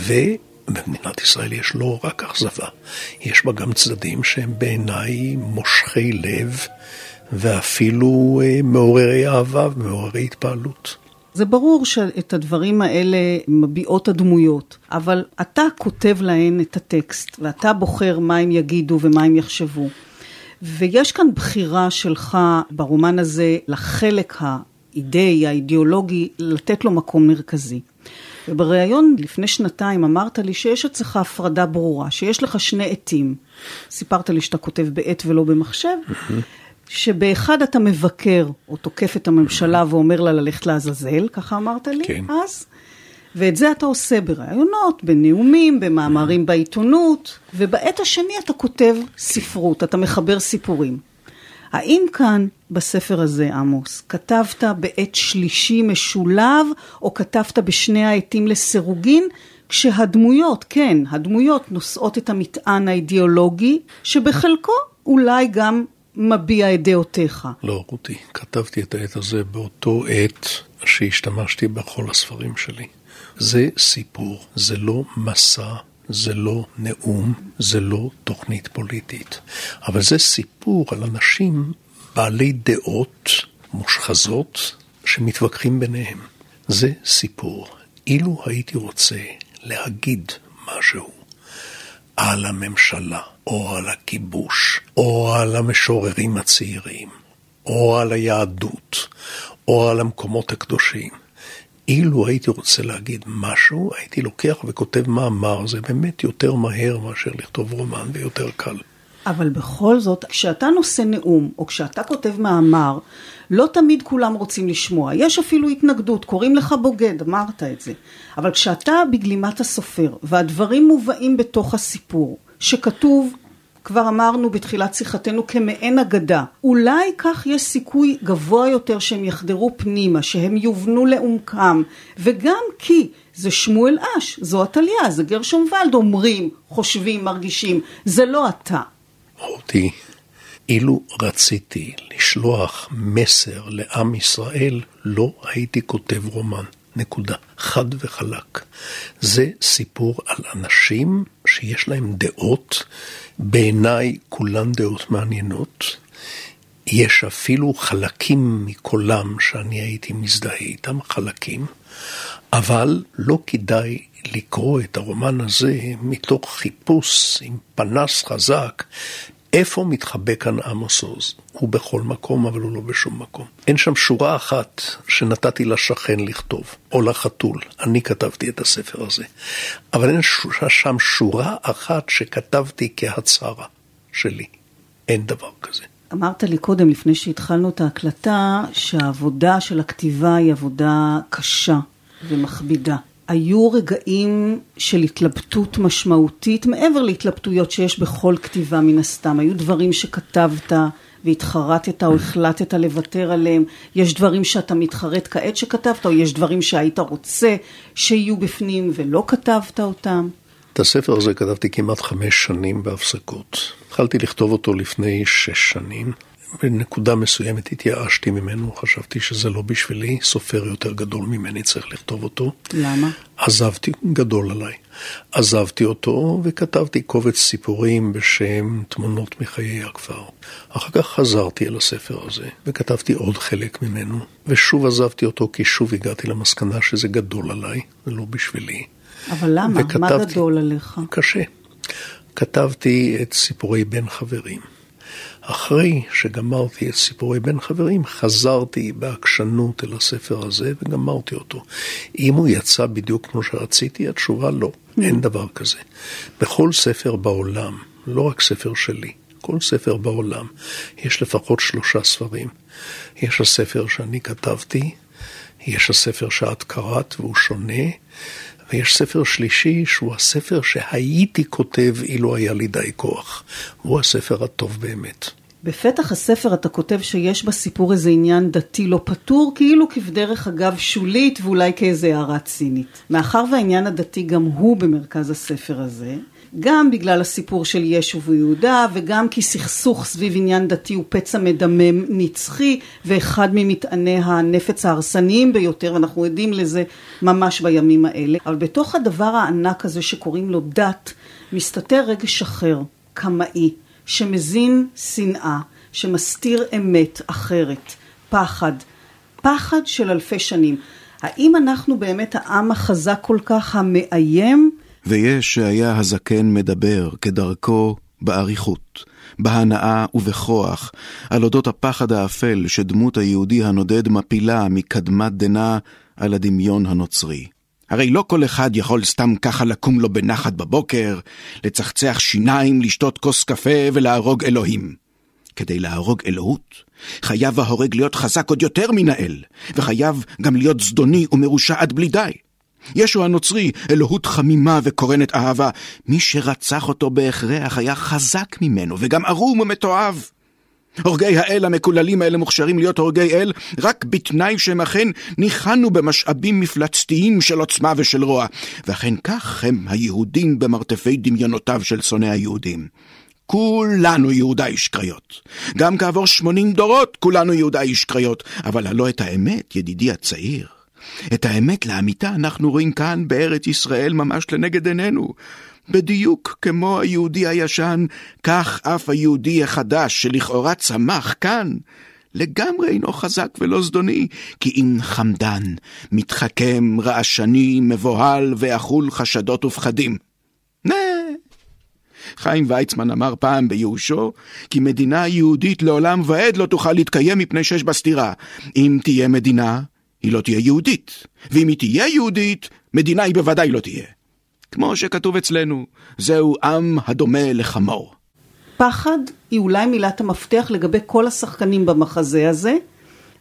ובמדינת ישראל יש לא רק אכזבה, יש בה גם צדדים שהם בעיניי מושכי לב ואפילו אה, מעוררי אהבה ומעוררי התפעלות. זה ברור שאת הדברים האלה מביעות הדמויות, אבל אתה כותב להן את הטקסט, ואתה בוחר מה הם יגידו ומה הם יחשבו. ויש כאן בחירה שלך ברומן הזה לחלק האידאי, האידיאולוגי, לתת לו מקום מרכזי. ובריאיון לפני שנתיים אמרת לי שיש אצלך הפרדה ברורה, שיש לך שני עטים. סיפרת לי שאתה כותב בעט ולא במחשב. Mm-hmm. שבאחד אתה מבקר או תוקף את הממשלה ואומר לה ללכת לעזאזל, ככה אמרת לי כן. אז, ואת זה אתה עושה בראיונות, בנאומים, במאמרים בעיתונות, ובעת השני אתה כותב ספרות, אתה מחבר סיפורים. האם כאן, בספר הזה, עמוס, כתבת בעת שלישי משולב, או כתבת בשני העטים לסירוגין, כשהדמויות, כן, הדמויות נושאות את המטען האידיאולוגי, שבחלקו אולי גם מביע את דעותיך. לא, רותי, כתבתי את העת הזה באותו עת שהשתמשתי בכל הספרים שלי. זה סיפור, זה לא מסע, זה לא נאום, זה לא תוכנית פוליטית. אבל זה סיפור על אנשים בעלי דעות מושחזות שמתווכחים ביניהם. זה סיפור. אילו הייתי רוצה להגיד משהו על הממשלה, או על הכיבוש, או על המשוררים הצעירים, או על היהדות, או על המקומות הקדושים. אילו הייתי רוצה להגיד משהו, הייתי לוקח וכותב מאמר, זה באמת יותר מהר מאשר לכתוב רומן ויותר קל. אבל בכל זאת, כשאתה נושא נאום, או כשאתה כותב מאמר, לא תמיד כולם רוצים לשמוע. יש אפילו התנגדות, קוראים לך בוגד, אמרת את זה. אבל כשאתה בגלימת הסופר, והדברים מובאים בתוך הסיפור, שכתוב כבר אמרנו בתחילת שיחתנו כמעין אגדה. אולי כך יש סיכוי גבוה יותר שהם יחדרו פנימה, שהם יובנו לעומקם, וגם כי זה שמואל אש, זו עתליה, זה גרשום ולד, אומרים, חושבים, מרגישים, זה לא אתה. רותי, אילו רציתי לשלוח מסר לעם ישראל, לא הייתי כותב רומן. נקודה. חד וחלק. זה סיפור על אנשים שיש להם דעות, בעיניי כולן דעות מעניינות. יש אפילו חלקים מקולם שאני הייתי מזדהה איתם, חלקים, אבל לא כדאי לקרוא את הרומן הזה מתוך חיפוש עם פנס חזק איפה מתחבא כאן עמוס עוז? הוא בכל מקום, אבל הוא לא בשום מקום. אין שם שורה אחת שנתתי לשכן לכתוב, או לחתול. אני כתבתי את הספר הזה. אבל אין שם שורה אחת שכתבתי כהצהרה שלי. אין דבר כזה. אמרת לי קודם, לפני שהתחלנו את ההקלטה, שהעבודה של הכתיבה היא עבודה קשה ומכבידה. היו רגעים של התלבטות משמעותית, מעבר להתלבטויות שיש בכל כתיבה מן הסתם. היו דברים שכתבת והתחרטת או החלטת לוותר עליהם. יש דברים שאתה מתחרט כעת שכתבת, או יש דברים שהיית רוצה שיהיו בפנים ולא כתבת אותם. את הספר הזה כתבתי כמעט חמש שנים בהפסקות. התחלתי לכתוב אותו לפני שש שנים. בנקודה מסוימת התייאשתי ממנו, חשבתי שזה לא בשבילי, סופר יותר גדול ממני צריך לכתוב אותו. למה? עזבתי, גדול עליי. עזבתי אותו וכתבתי קובץ סיפורים בשם תמונות מחיי הכפר. אחר כך חזרתי אל הספר הזה וכתבתי עוד חלק ממנו, ושוב עזבתי אותו כי שוב הגעתי למסקנה שזה גדול עליי, זה לא בשבילי. אבל למה? וכתבתי, מה גדול עליך? קשה. כתבתי את סיפורי בין חברים. אחרי שגמרתי את סיפורי בין חברים, חזרתי בעקשנות אל הספר הזה וגמרתי אותו. אם הוא יצא בדיוק כמו שרציתי, התשובה לא, אין דבר כזה. בכל ספר בעולם, לא רק ספר שלי, כל ספר בעולם, יש לפחות שלושה ספרים. יש הספר שאני כתבתי, יש הספר שאת קראת והוא שונה, ויש ספר שלישי שהוא הספר שהייתי כותב אילו היה לי די כוח. הוא הספר הטוב באמת. בפתח הספר אתה כותב שיש בסיפור איזה עניין דתי לא פתור, כאילו כבדרך אגב שולית ואולי כאיזה הערה צינית. מאחר והעניין הדתי גם הוא במרכז הספר הזה, גם בגלל הסיפור של ישו ויהודה וגם כי סכסוך סביב עניין דתי הוא פצע מדמם נצחי ואחד ממטעני הנפץ ההרסניים ביותר ואנחנו עדים לזה ממש בימים האלה אבל בתוך הדבר הענק הזה שקוראים לו דת מסתתר רגש אחר, קמאי, שמזין שנאה, שמסתיר אמת אחרת, פחד, פחד של אלפי שנים. האם אנחנו באמת העם החזק כל כך המאיים? ויש שהיה הזקן מדבר כדרכו באריכות, בהנאה ובכוח, על אודות הפחד האפל שדמות היהודי הנודד מפילה מקדמת דנא על הדמיון הנוצרי. הרי לא כל אחד יכול סתם ככה לקום לו בנחת בבוקר, לצחצח שיניים, לשתות כוס קפה ולהרוג אלוהים. כדי להרוג אלוהות, חייב ההורג להיות חזק עוד יותר מן האל, וחייב גם להיות זדוני ומרושע עד בלי די. ישו הנוצרי, אלוהות חמימה וקורנת אהבה. מי שרצח אותו בהכרח היה חזק ממנו, וגם ערום ומתועב. הורגי האל המקוללים האלה מוכשרים להיות הורגי אל רק בתנאי שהם אכן ניחנו במשאבים מפלצתיים של עוצמה ושל רוע. ואכן כך הם היהודים במרתפי דמיונותיו של שונא היהודים. כולנו יהודה איש קריות. גם כעבור שמונים דורות כולנו יהודה איש קריות. אבל הלא את האמת, ידידי הצעיר. את האמת לאמיתה אנחנו רואים כאן בארץ ישראל ממש לנגד עינינו. בדיוק כמו היהודי הישן, כך אף היהודי החדש שלכאורה צמח כאן, לגמרי אינו חזק ולא זדוני, כי אם חמדן, מתחכם, רעשני, מבוהל ואכול חשדות ופחדים. נה, חיים ויצמן אמר פעם בייאושו, כי מדינה יהודית לעולם ועד לא תוכל להתקיים מפני שיש בה סתירה. אם תהיה מדינה, היא לא תהיה יהודית, ואם היא תהיה יהודית, מדינה היא בוודאי לא תהיה. כמו שכתוב אצלנו, זהו עם הדומה לחמור. פחד היא אולי מילת המפתח לגבי כל השחקנים במחזה הזה.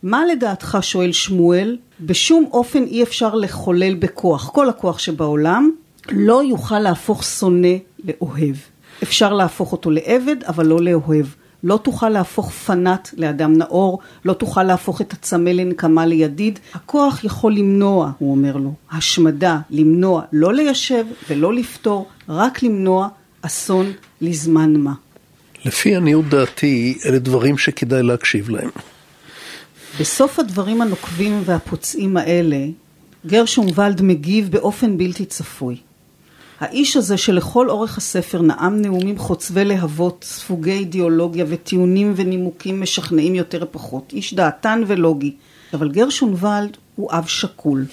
מה לדעתך, שואל שמואל, בשום אופן אי אפשר לחולל בכוח, כל הכוח שבעולם, לא יוכל להפוך שונא לאוהב. אפשר להפוך אותו לעבד, אבל לא לאוהב. לא תוכל להפוך פנאט לאדם נאור, לא תוכל להפוך את הצמא לנקמה לידיד. הכוח יכול למנוע, הוא אומר לו, השמדה, למנוע, לא ליישב ולא לפתור, רק למנוע אסון לזמן מה. לפי עניות דעתי, אלה דברים שכדאי להקשיב להם. בסוף הדברים הנוקבים והפוצעים האלה, גרשום ולד מגיב באופן בלתי צפוי. האיש הזה שלכל אורך הספר נאם נאומים חוצבי להבות, ספוגי אידיאולוגיה וטיעונים ונימוקים משכנעים יותר או פחות, איש דעתן ולוגי, אבל גרשון ולד הוא אב שקול.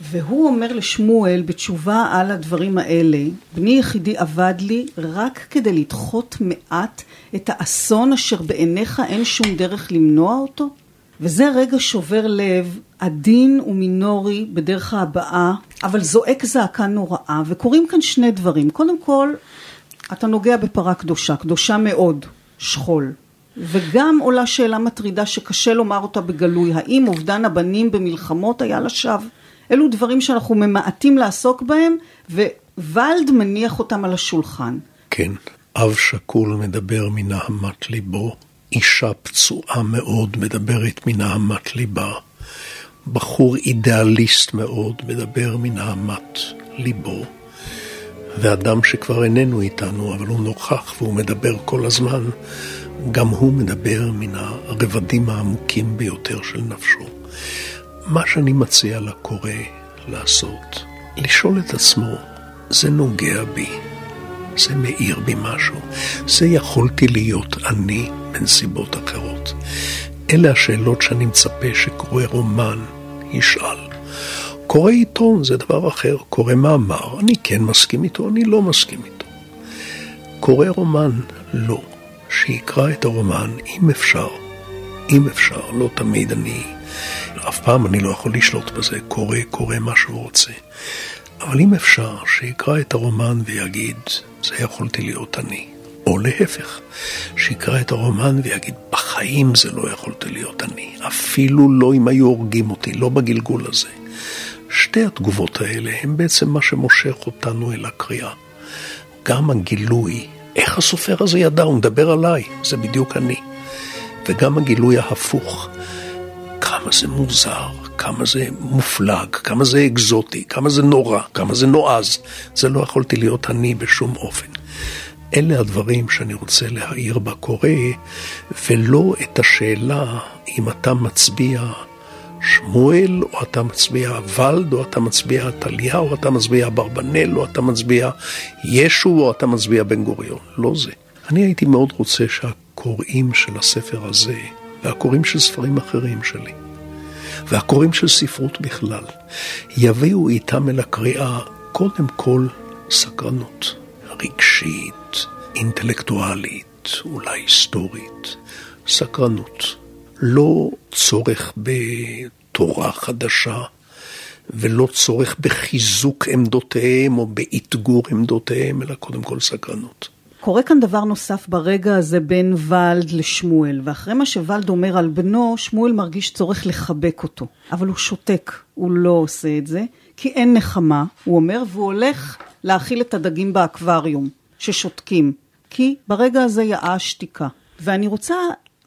והוא אומר לשמואל בתשובה על הדברים האלה, בני יחידי עבד לי רק כדי לדחות מעט את האסון אשר בעיניך אין שום דרך למנוע אותו? וזה רגע שובר לב, עדין ומינורי בדרך הבאה, אבל זועק זעקה נוראה, וקורים כאן שני דברים. קודם כל, אתה נוגע בפרה קדושה, קדושה מאוד, שכול. וגם עולה שאלה מטרידה שקשה לומר אותה בגלוי, האם אובדן הבנים במלחמות היה לשווא? אלו דברים שאנחנו ממעטים לעסוק בהם, ווולד מניח אותם על השולחן. כן, אב שכול מדבר מנהמת ליבו, אישה פצועה מאוד מדברת מנהמת ליבה. בחור אידיאליסט מאוד מדבר מנהמת ליבו. ואדם שכבר איננו איתנו, אבל הוא נוכח והוא מדבר כל הזמן, גם הוא מדבר מן הרבדים העמוקים ביותר של נפשו. מה שאני מציע לקורא לעשות, לשאול את עצמו, זה נוגע בי, זה מאיר בי משהו, זה יכולתי להיות אני בנסיבות אחרות. אלה השאלות שאני מצפה שקורא רומן ישאל. קורא עיתון זה דבר אחר, קורא מאמר, אני כן מסכים איתו, אני לא מסכים איתו. קורא רומן, לא. שיקרא את הרומן, אם אפשר. אם אפשר, לא תמיד אני... אף פעם אני לא יכול לשלוט בזה, קורא, קורא מה שהוא רוצה. אבל אם אפשר, שיקרא את הרומן ויגיד, זה יכולתי להיות אני. או להפך, שיקרא את הרומן ויגיד, בחיים זה לא יכולתי להיות אני, אפילו לא אם היו הורגים אותי, לא בגלגול הזה. שתי התגובות האלה הם בעצם מה שמושך אותנו אל הקריאה. גם הגילוי, איך הסופר הזה ידע, הוא מדבר עליי, זה בדיוק אני. וגם הגילוי ההפוך, כמה זה מוזר, כמה זה מופלג, כמה זה אקזוטי, כמה זה נורא, כמה זה נועז. זה לא יכולתי להיות אני בשום אופן. אלה הדברים שאני רוצה להעיר בקורא, ולא את השאלה אם אתה מצביע שמואל, או אתה מצביע ולד, או אתה מצביע עתליה, או אתה מצביע אברבנאל, או אתה מצביע ישו, או אתה מצביע בן גוריון. לא זה. אני הייתי מאוד רוצה שהקוראים של הספר הזה, והקוראים של ספרים אחרים שלי, והקוראים של ספרות בכלל, יביאו איתם אל הקריאה קודם כל סקרנות רגשית. אינטלקטואלית, אולי היסטורית, סקרנות. לא צורך בתורה חדשה, ולא צורך בחיזוק עמדותיהם או באתגור עמדותיהם, אלא קודם כל סקרנות. קורה כאן דבר נוסף ברגע הזה בין ולד לשמואל, ואחרי מה שוולד אומר על בנו, שמואל מרגיש צורך לחבק אותו. אבל הוא שותק, הוא לא עושה את זה, כי אין נחמה, הוא אומר, והוא הולך להאכיל את הדגים באקווריום, ששותקים. כי ברגע הזה יאה השתיקה. ואני רוצה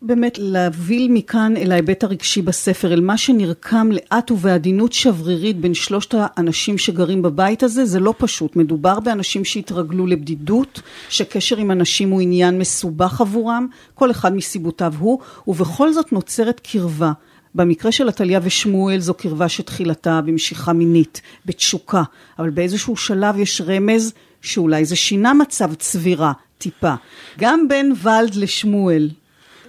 באמת להביא מכאן אל ההיבט הרגשי בספר, אל מה שנרקם לאט ובעדינות שברירית בין שלושת האנשים שגרים בבית הזה, זה לא פשוט. מדובר באנשים שהתרגלו לבדידות, שקשר עם אנשים הוא עניין מסובך עבורם, כל אחד מסיבותיו הוא, ובכל זאת נוצרת קרבה. במקרה של עתליה ושמואל זו קרבה שתחילתה במשיכה מינית, בתשוקה, אבל באיזשהו שלב יש רמז שאולי זה שינה מצב צבירה, טיפה. גם בין ולד לשמואל,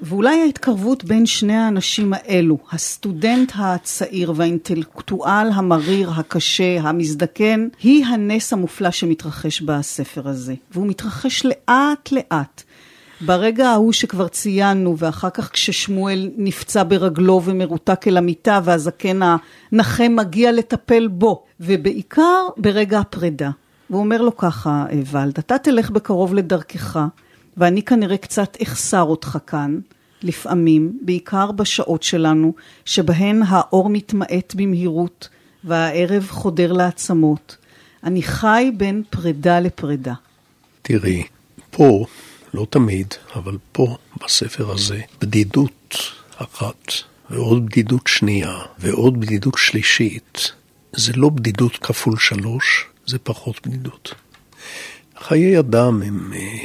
ואולי ההתקרבות בין שני האנשים האלו, הסטודנט הצעיר והאינטלקטואל המריר, הקשה, המזדקן, היא הנס המופלא שמתרחש בספר הזה. והוא מתרחש לאט לאט. ברגע ההוא שכבר ציינו, ואחר כך כששמואל נפצע ברגלו ומרותק אל המיטה, והזקן הנכה מגיע לטפל בו, ובעיקר ברגע הפרידה. והוא אומר לו ככה, ולד, אתה תלך בקרוב לדרכך, ואני כנראה קצת אחסר אותך כאן, לפעמים, בעיקר בשעות שלנו, שבהן האור מתמעט במהירות והערב חודר לעצמות. אני חי בין פרידה לפרידה. תראי, פה, לא תמיד, אבל פה, בספר הזה, בדידות אחת, ועוד בדידות שנייה, ועוד בדידות שלישית, זה לא בדידות כפול שלוש, זה פחות בדידות. חיי אדם הם, אה,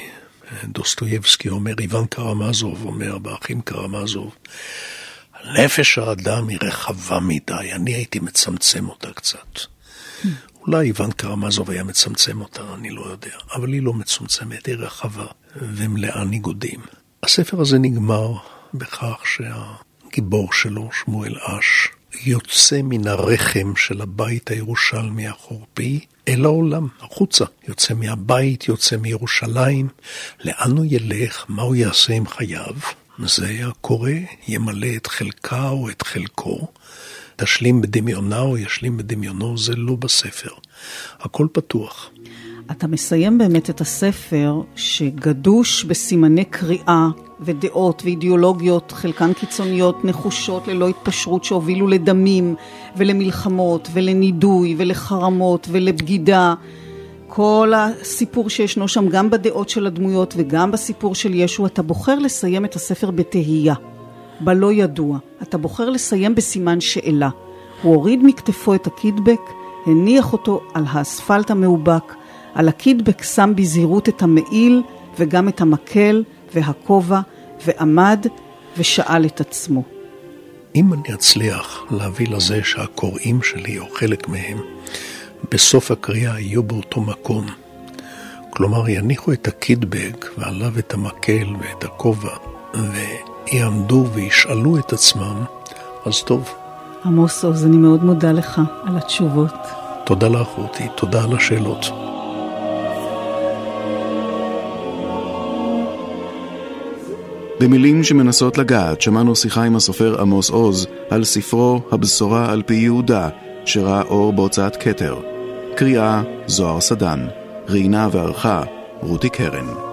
דוסטויבסקי אומר, איוון קרמזוב אומר באחים קרמזוב, נפש האדם היא רחבה מדי, אני הייתי מצמצם אותה קצת. אולי איוון קרמזוב היה מצמצם אותה, אני לא יודע, אבל היא לא מצומצמת, היא רחבה ומלאה ניגודים. הספר הזה נגמר בכך שהגיבור שלו, שמואל אש, יוצא מן הרחם של הבית הירושלמי החורפי אל העולם, החוצה. יוצא מהבית, יוצא מירושלים. לאן הוא ילך? מה הוא יעשה עם חייו? זה הקורא ימלא את חלקה או את חלקו, תשלים בדמיונה או ישלים בדמיונו, זה לא בספר. הכל פתוח. אתה מסיים באמת את הספר שגדוש בסימני קריאה ודעות ואידיאולוגיות, חלקן קיצוניות, נחושות, ללא התפשרות, שהובילו לדמים ולמלחמות ולנידוי ולחרמות ולבגידה. כל הסיפור שישנו שם, גם בדעות של הדמויות וגם בסיפור של ישו, אתה בוחר לסיים את הספר בתהייה, בלא ידוע. אתה בוחר לסיים בסימן שאלה. הוא הוריד מכתפו את הקידבק, הניח אותו על האספלט המאובק, על הקידבק שם בזהירות את המעיל וגם את המקל והכובע, ועמד ושאל את עצמו. אם אני אצליח להביא לזה שהקוראים שלי, או חלק מהם, בסוף הקריאה יהיו באותו מקום, כלומר יניחו את הקידבק ועליו את המקל ואת הכובע, ויעמדו וישאלו את עצמם, אז טוב. עמוס עוז, אני מאוד מודה לך על התשובות. תודה לך, רותי, תודה על השאלות. במילים שמנסות לגעת, שמענו שיחה עם הסופר עמוס עוז על ספרו "הבשורה על פי יהודה", שראה אור בהוצאת כתר. קריאה זוהר סדן, ראיינה וערכה רותי קרן.